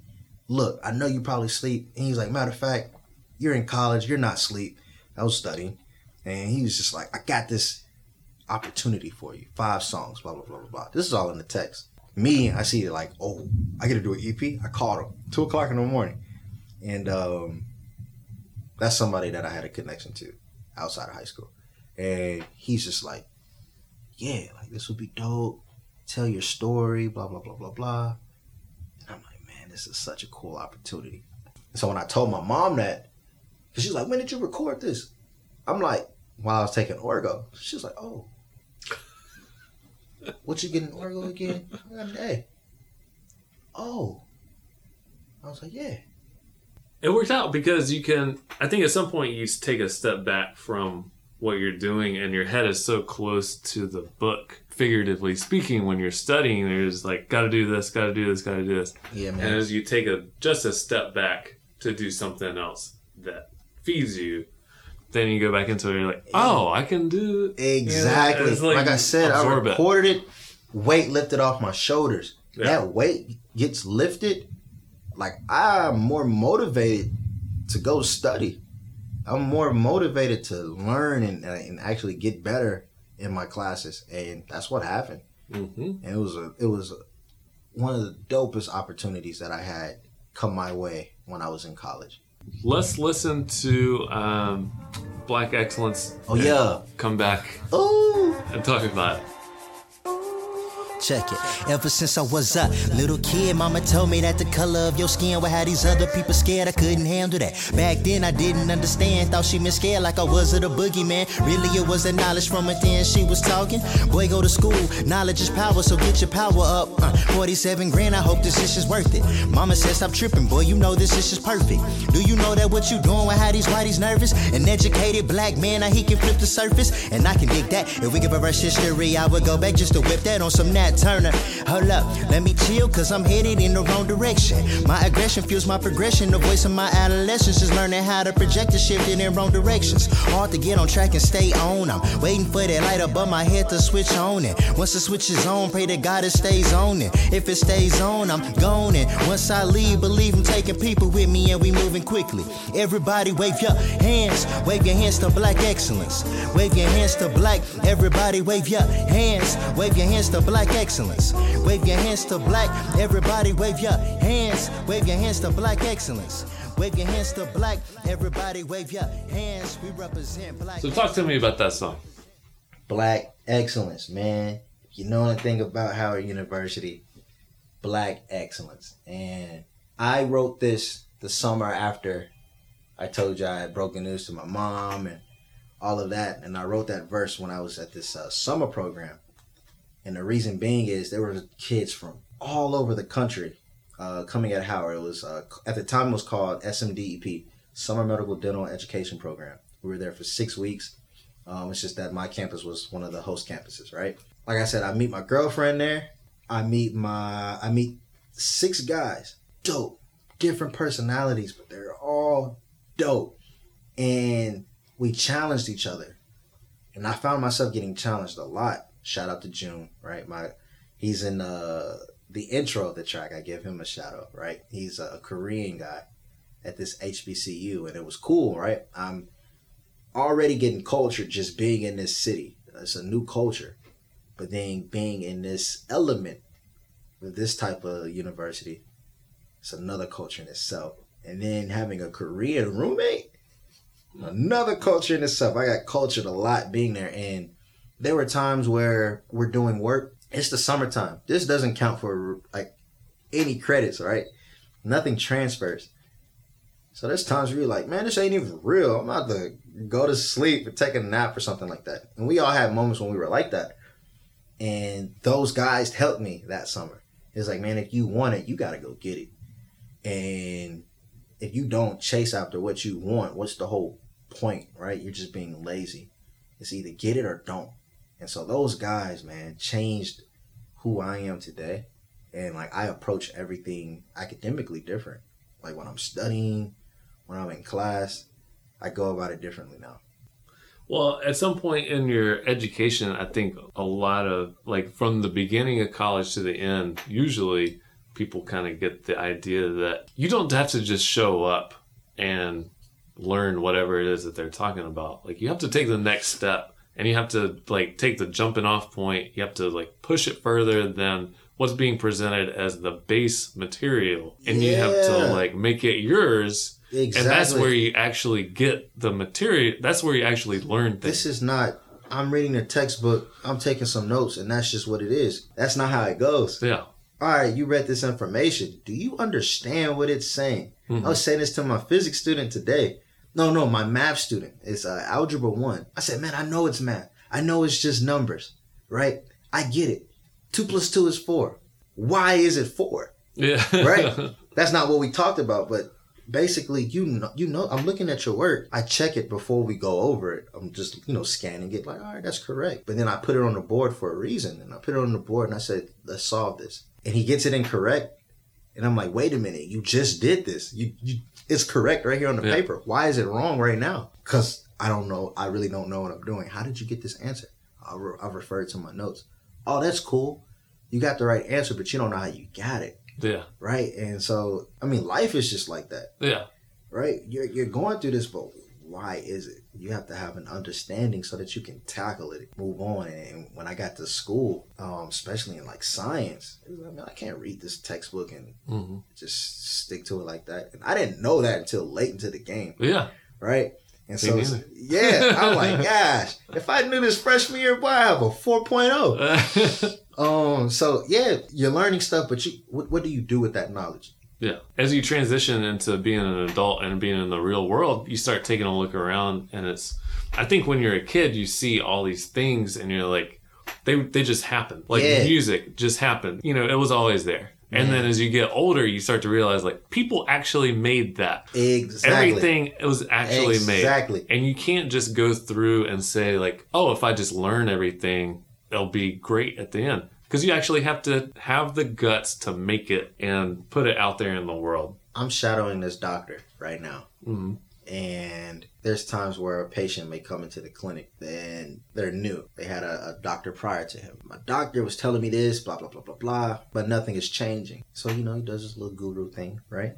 look, I know you probably sleep. And he's like, matter of fact, you're in college, you're not sleep. I was studying, and he was just like, "I got this opportunity for you. Five songs, blah blah blah blah blah." This is all in the text. Me, I see it like, "Oh, I got to do an EP." I called him two o'clock in the morning, and um, that's somebody that I had a connection to outside of high school, and he's just like, "Yeah, like this would be dope. Tell your story, blah blah blah blah blah." And I'm like, "Man, this is such a cool opportunity." So when I told my mom that. She's like, when did you record this? I'm like, while I was taking Orgo. She's like, oh. What you getting Orgo again? I got an A. Oh. I was like, yeah. It worked out because you can. I think at some point you take a step back from what you're doing, and your head is so close to the book. Figuratively speaking, when you're studying, there's like, got to do this, got to do this, got to do this, Yeah, man. and as you take a just a step back to do something else that feeds you, then you go back into it. You're like, oh, I can do. Exactly. it's like, like I said, I absorb it. recorded it. Weight lifted off my shoulders. Yeah. That weight gets lifted. Like I'm more motivated to go study. I'm more motivated to learn and, and actually get better in my classes, and that's what happened. hmm And it was a it was a, one of the dopest opportunities that I had come my way when I was in college. Let's listen to um, Black Excellence. Oh yeah. come back Ooh. and talk about it. Check it. Ever since I was a little kid, mama told me that the color of your skin would have these other people scared. I couldn't handle that. Back then, I didn't understand. Thought she meant scared like I was of the boogeyman. Really, it was the knowledge from within she was talking. Boy, go to school. Knowledge is power, so get your power up. Uh, 47 grand, I hope this is worth it. Mama said, stop tripping, boy. You know this is perfect. Do you know that what you doing will have these whiteys nervous? An educated black man, now he can flip the surface. And I can dig that. If we could reverse history, I would go back just to whip that on some Nat Turner. Hold up, let me chill, cause I'm headed in the wrong direction. My aggression fuels my progression. The voice of my adolescence is learning how to project the shift in wrong directions. Hard to get on track and stay on. I'm waiting for that light above my head to switch on it. Once the switch is on, pray to God it stays on it. If it stays on, I'm gone. And once I leave, believe I'm taking people with me and we moving quickly. Everybody wave your hands, wave your hands to black excellence. Wave your hands to black. Everybody wave your hands, wave your hands to black excellence. Wave your hands to black. Everybody wave your hands, wave your hands to black excellence. Wave your hands to black. Everybody wave your hands. We represent black. So talk to me about that song. Black excellence, man. You know anything about Howard University, black excellence. And I wrote this the summer after I told you I had broken news to my mom and all of that. And I wrote that verse when I was at this uh, summer program. And the reason being is there were kids from all over the country uh, coming at Howard. It was uh, at the time it was called SMDEP, Summer Medical Dental Education Program. We were there for six weeks. Um, it's just that my campus was one of the host campuses, right? Like I said, I meet my girlfriend there. I meet my I meet six guys, dope, different personalities, but they're all dope, and we challenged each other, and I found myself getting challenged a lot. Shout out to June, right? My he's in uh, the intro of the track. I give him a shout out, right? He's a Korean guy at this HBCU, and it was cool, right? I'm already getting culture just being in this city. It's a new culture, but then being in this element with this type of university, it's another culture in itself. And then having a Korean roommate, another culture in itself. I got cultured a lot being there, and there were times where we're doing work. It's the summertime. This doesn't count for like any credits, right? Nothing transfers. So there's times where you're like, man, this ain't even real. I'm about to go to sleep or take a nap or something like that. And we all had moments when we were like that. And those guys helped me that summer. It's like, man, if you want it, you got to go get it. And if you don't chase after what you want, what's the whole point, right? You're just being lazy. It's either get it or don't. And so those guys, man, changed who I am today. And like I approach everything academically different. Like when I'm studying, when I'm in class, I go about it differently now. Well, at some point in your education, I think a lot of like from the beginning of college to the end, usually people kind of get the idea that you don't have to just show up and learn whatever it is that they're talking about. Like you have to take the next step and you have to like take the jumping off point. You have to like push it further than what's being presented as the base material and you have to like make it yours. Exactly. And that's where you actually get the material. That's where you actually learn things. This is not. I'm reading a textbook. I'm taking some notes, and that's just what it is. That's not how it goes. yeah. All right, you read this information. Do you understand what it's saying? Mhm. I was saying this to my physics student today. No, no, my math student. It's uh, algebra one. I said, man, I know it's math. I know it's just numbers, right? I get it. Two plus two is four. Why is it four? Yeah. (laughs) Right. (laughs) That's not what we talked about, but basically, you know, you know, I'm looking at your work. I check it before we go over it. I'm just, you know, scanning it, like, all right, that's correct. But then I put it on the board for a reason, and I put it on the board, and I said, let's solve this. And he gets it incorrect, and I'm like, wait a minute, you just did this. You, you, it's correct right here on the Yeah. paper. Why is it wrong right now? Because I don't know. I really don't know what I'm doing. How did you get this answer? I'll, re- I'll refer to my notes. Oh, that's cool. You got the right answer, but you don't know how you got it yeah. right? And so, I mean, life is just like that, Yeah. right? You're you're going through this, but why is it? You have to have an understanding so that you can tackle it, move on. And when I got to school, um, especially in like science, was like, man, I can't read this textbook and hmm just stick to it like that. And I didn't know that until late into the game, Yeah. right? And so, yeah, (laughs) I'm like, gosh, if I knew this freshman year, boy, I have a 4.0. (laughs) Um, so yeah, you're learning stuff, but you, what, what do you do with that knowledge? Yeah. As you transition into being an adult and being in the real world, you start taking a look around, and it's. I think when you're a kid, you see all these things, and you're like, they they just happen. Like Yeah. music just happened. You know, it was always there. And then as you get older, you start to realize like people actually made that. Exactly. Everything was actually made. Exactly. And you can't just go through and say like, "Oh, if I just learn everything, it'll be great at the end." Because you actually have to have the guts to make it and put it out there in the world. I'm shadowing this doctor right now. hmm And there's times where a patient may come into the clinic and they're new. They had a, a doctor prior to him. My doctor was telling me this, blah, blah, blah, blah, blah, but nothing is changing. So, you know, he does this little guru thing, right?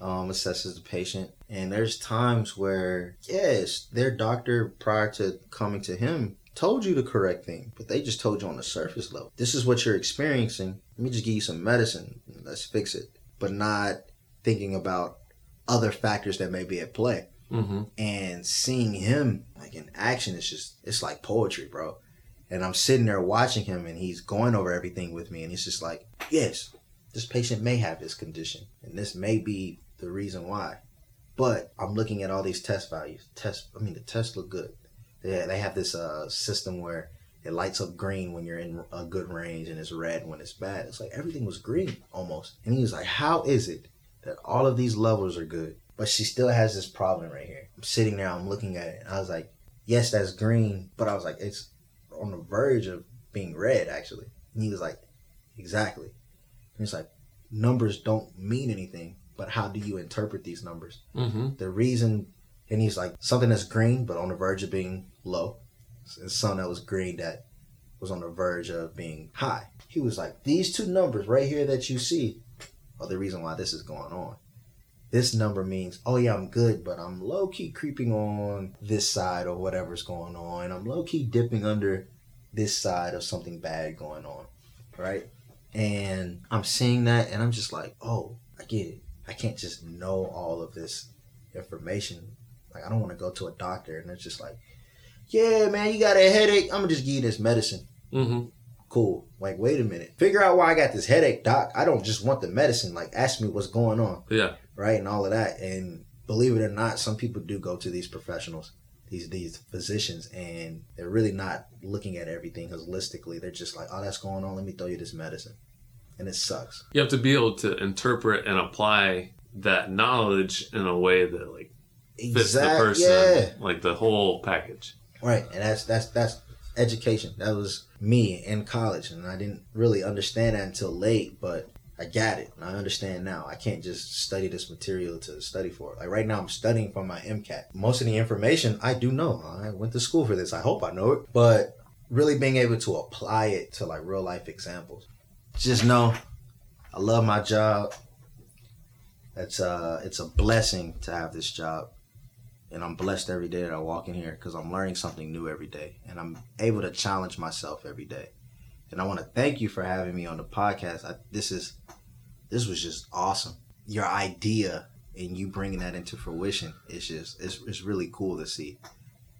Um, assesses the patient. And there's times where, yes, their doctor prior to coming to him told you the correct thing, but they just told you on the surface level. This is what you're experiencing. Let me just give you some medicine. Let's fix it. But not thinking about other factors that may be at play hmm and seeing him like in action is just it's like poetry bro and i'm sitting there watching him and he's going over everything with me and he's just like yes this patient may have this condition and this may be the reason why but i'm looking at all these test values test i mean the tests look good they, they have this uh, system where it lights up green when you're in a good range and it's red when it's bad it's like everything was green almost and he was like how is it that all of these levels are good But she still has this problem right here. I'm sitting there, I'm looking at it, and I was like, yes, that's green, but I was like, it's on the verge of being red, actually. And he was like, exactly. And it's like, numbers don't mean anything, but how do you interpret these numbers? Mm-hmm. The reason, and he's like, something that's green, but on the verge of being low, and something that was green that was on the verge of being high. He was like, these two numbers right here that you see are the reason why this is going on. This number means, oh yeah, I'm good, but I'm low key creeping on this side or whatever's going on. I'm low key dipping under this side of something bad going on, right? And I'm seeing that and I'm just like, oh, I get it. I can't just know all of this information. Like, I don't want to go to a doctor and it's just like, yeah, man, you got a headache. I'm gonna just give you this medicine. Mm-hmm. Cool. Like, wait a minute. Figure out why I got this headache, doc. I don't just want the medicine. Like, ask me what's going on, Yeah. right? And all of that. And believe it or not, some people do go to these professionals, these these physicians, and they're really not looking at everything holistically. They're just like, oh, that's going on. Let me throw you this medicine, and it sucks. You have to be able to interpret and apply that knowledge in a way that like fits the person, Yeah. like the whole package. Right, and that's that's that's education. That was me in college, and I didn't really understand that until late, but I got it, and I understand now. I can't just study this material to study for it. Like right now, I'm studying for my MCAT. Most of the information I do know. I went to school for this. I hope I know it, but really being able to apply it to like real life examples. Just know, I love my job. It's uh, it's a blessing to have this job and I'm blessed every day that I walk in here because I'm learning something new every day, and I'm able to challenge myself every day. And I want to thank you for having me on the podcast. I, this is this was just awesome. Your idea and you bringing that into fruition is just it's, it's really cool to see.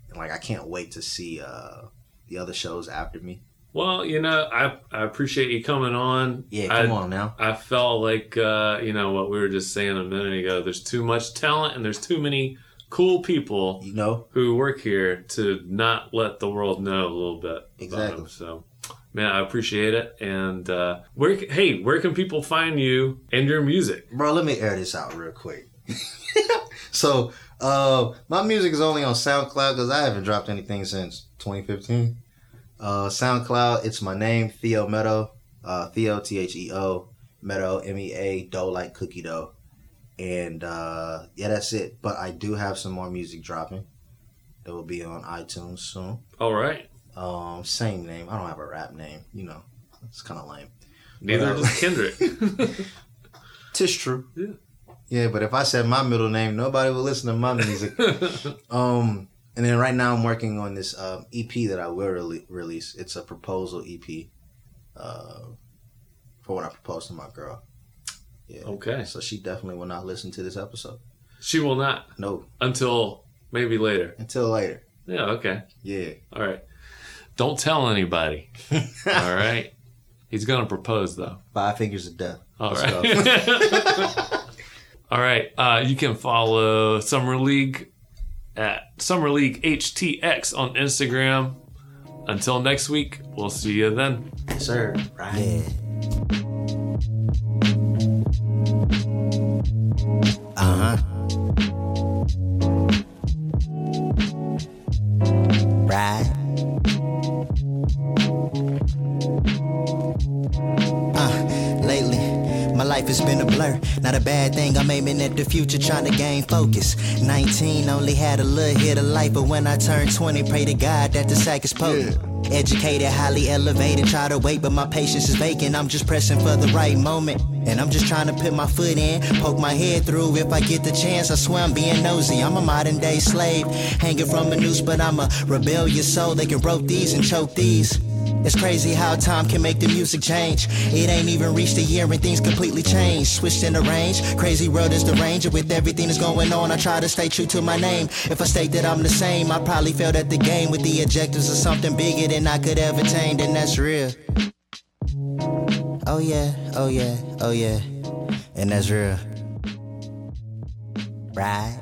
And like I can't wait to see uh the other shows after me. Well, you know, I I appreciate you coming on. Yeah, I, come on now. I felt like uh, you know what we were just saying a minute ago. There's too much talent and there's too many cool people You know, who work here to not let the world know a little bit Exactly. them. So, man, I appreciate it. And uh, where, hey, where can people find you and your music? bro. Let me air this out real quick. (laughs) so, uh, my music is only on SoundCloud because I haven't dropped anything since 2015. Uh, SoundCloud, it's my name, Theo Meadough. Uh, Theo, T H E O, Meadough, M E A, dough like cookie dough. And uh, yeah, that's it. But I do have some more music dropping. that will be on iTunes soon. All right. Um, same name. I don't have a rap name. You know, it's kind of lame. Neither does Kendrick. (laughs) Tis true. Yeah. Yeah, but if I said my middle name, nobody would listen to my music. (laughs) um, and then right now I'm working on this um, EP that I will rele- release. It's a proposal EP uh, for what I proposed to my girl. Yeah. okay. So she definitely will not listen to this episode. She will not No, until maybe later. until later. Yeah. Okay. Yeah. All right. Don't tell anybody. (laughs) All right. He's gonna propose though. Five fingers of death. All Let's right. (laughs) All right. Uh, you can follow Summer League at Summer League HTX on Instagram. Until next week, we'll see you then. Yes, sir. Right. Yeah. Uh huh. Right. Life has been a blur. Not a bad thing, I'm aiming at the future, trying to gain focus. 19, only had a little hit of life, but when I turned 20, pray to God that the sack is potent. Educated, highly elevated, try to wait, but my patience is vacant. I'm just pressing for the right moment. And I'm just trying to put my foot in, poke my head through if I get the chance. I swear I'm being nosy. I'm a modern day slave, hanging from a noose, but I'm a rebellious soul. They can rope these and choke these. It's crazy how time can make the music change. It ain't even reached a year and things completely changed. Switched in the range, crazy world is the range. And with everything that's going on, I try to stay true to my name. If I state that I'm the same, I probably failed at the game with the objectives of something bigger than I could have attained, and that's real. Oh yeah, oh yeah, oh yeah, and that's real. Right?